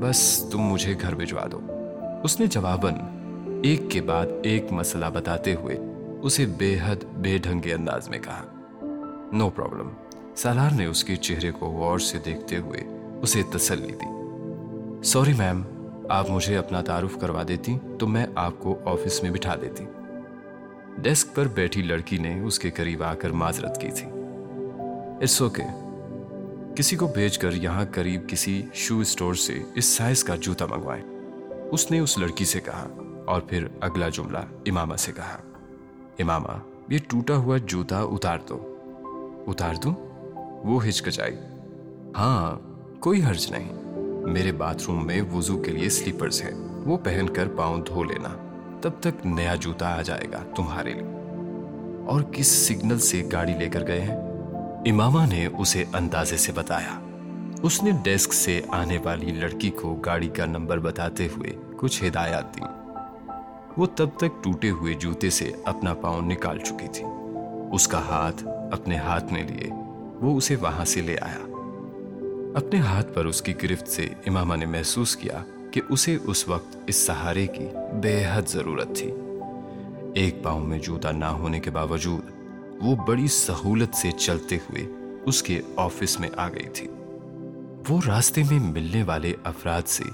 A: بس تم مجھے گھر بھجوا دو۔ اس نے جواباً ایک کے بعد ایک مسئلہ بتاتے ہوئے اسے بے حد بے ڈھنگے انداز میں کہا۔ نو پرابلم سالار نے اس کے چہرے کو غور سے دیکھتے ہوئے اسے تسلی دی۔ سوری میم آپ مجھے اپنا تعارف کروا دیتی تو میں آپ کو آفس میں بٹھا دیتی۔ ڈیسک پر بیٹھی لڑکی نے اس کے قریب آ کر معذرت کی تھی۔ اٹس اوکے کسی کو بھیج کر یہاں قریب کسی شو اسٹور سے اس سائز کا جوتا منگوائے اس نے اس لڑکی سے کہا اور پھر اگلا جملہ امامہ سے کہا۔ امامہ، یہ ٹوٹا ہوا جوتا اتار دو۔ اتار دوں؟ وہ ہچکچائی۔ ہاں کوئی حرج نہیں۔ میرے باتھ روم میں وضو کے لیے سلیپرز ہیں۔ وہ پہن کر پاؤں دھو لینا۔ تب تک نیا جوتا آ جائے گا تمہارے لیے۔ اور کس سگنل سے گاڑی لے کر گئے ہیں؟ امامہ نے اسے اندازے سے بتایا۔ اس نے ڈیسک سے آنے والی لڑکی کو گاڑی کا نمبر بتاتے ہوئے کچھ ہدایات دی وہ تب تک ٹوٹے ہوئے جوتے سے اپنا پاؤں نکال چکی تھی۔ اس کا ہاتھ اپنے ہاتھ میں لیے۔ وہ اسے وہاں سے لے آیا۔ اپنے ہاتھ پر اس کی گرفت سے امامہ نے محسوس کیا کہ اسے اس وقت اس سہارے کی بے حد ضرورت تھی۔ ایک پاؤں میں جوتا نہ ہونے کے باوجود وہ بڑی سہولت سے چلتے ہوئے اس کے آفس میں آ گئی تھی۔ وہ راستے میں ملنے والے افراد سے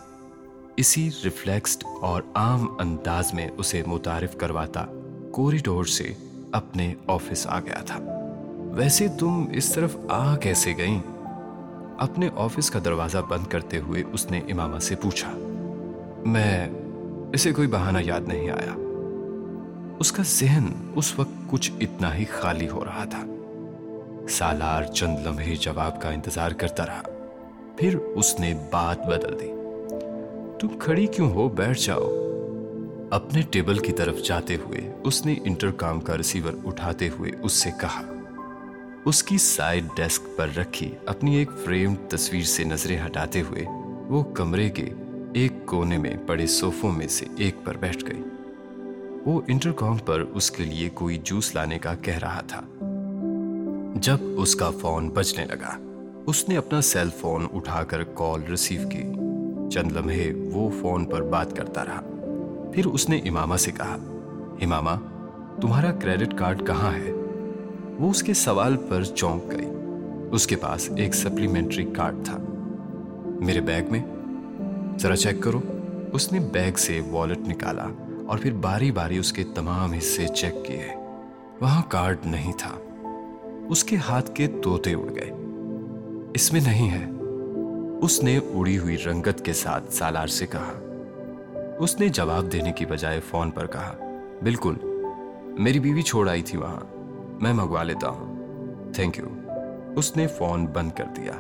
A: اسی ریفلیکسڈ اور عام انداز میں اسے متعارف کرواتا، کوریڈور سے اپنے آفس آ گیا تھا۔ ویسے تم اس طرف آ کیسے گئیں؟ اپنے آفس کا دروازہ بند کرتے ہوئے اس نے امامہ سے پوچھا، میں اسے کوئی بہانہ یاد نہیں آیا۔ اس کا ذہن اس وقت کچھ اتنا ہی خالی ہو رہا تھا۔ سالار چند لمحے جواب کا انتظار کرتا رہا، پھر اس نے بات بدل دی۔ تم کھڑی کیوں ہو؟ بیٹھ جاؤ۔ اپنے ٹیبل کی طرف جاتے ہوئے اس نے انٹر کام کا ریسیور اٹھاتے ہوئے اس سے کہا اس کی سائڈ ڈیسک پر رکھی اپنی ایک فریم تصویر سے نظریں ہٹاتے ہوئے وہ کمرے کے ایک کونے میں پڑے صوفوں میں سے ایک پر بیٹھ گئی۔ وہ انٹر کام پر اس کے لیے کوئی جوس لانے کا کہہ رہا تھا۔ جب اس کا فون بجنے لگا، اس نے اپنا سیل فون اٹھا کر کال ریسیو کی۔ چند لمحے وہ فون پر بات کرتا رہا۔ پھر اس نے امامہ سے کہا، امامہ، تمہارا کریڈٹ کارڈ کہاں ہے؟ وہ اس کے سوال پر چونک گئی۔ اس کے پاس ایک سپلیمنٹری کارڈ تھا۔ میرے بیگ میں؟ ذرا چیک کرو۔ اس نے بیگ سے والٹ نکالا اور پھر باری باری اس کے تمام حصے چیک کیے۔ وہاں کارڈ نہیں تھا۔ اس کے ہاتھ کے توتے اڑ گئے۔ اس میں نہیں ہے۔ اس نے اڑی ہوئی رنگت کے ساتھ سالار سے کہا۔ اس نے جواب دینے کی بجائے فون پر کہا، بالکل، میری بیوی چھوڑ آئی تھی وہاں۔ میں منگوا لیتا ہوں۔ تھینک یو اس نے فون بند کر دیا۔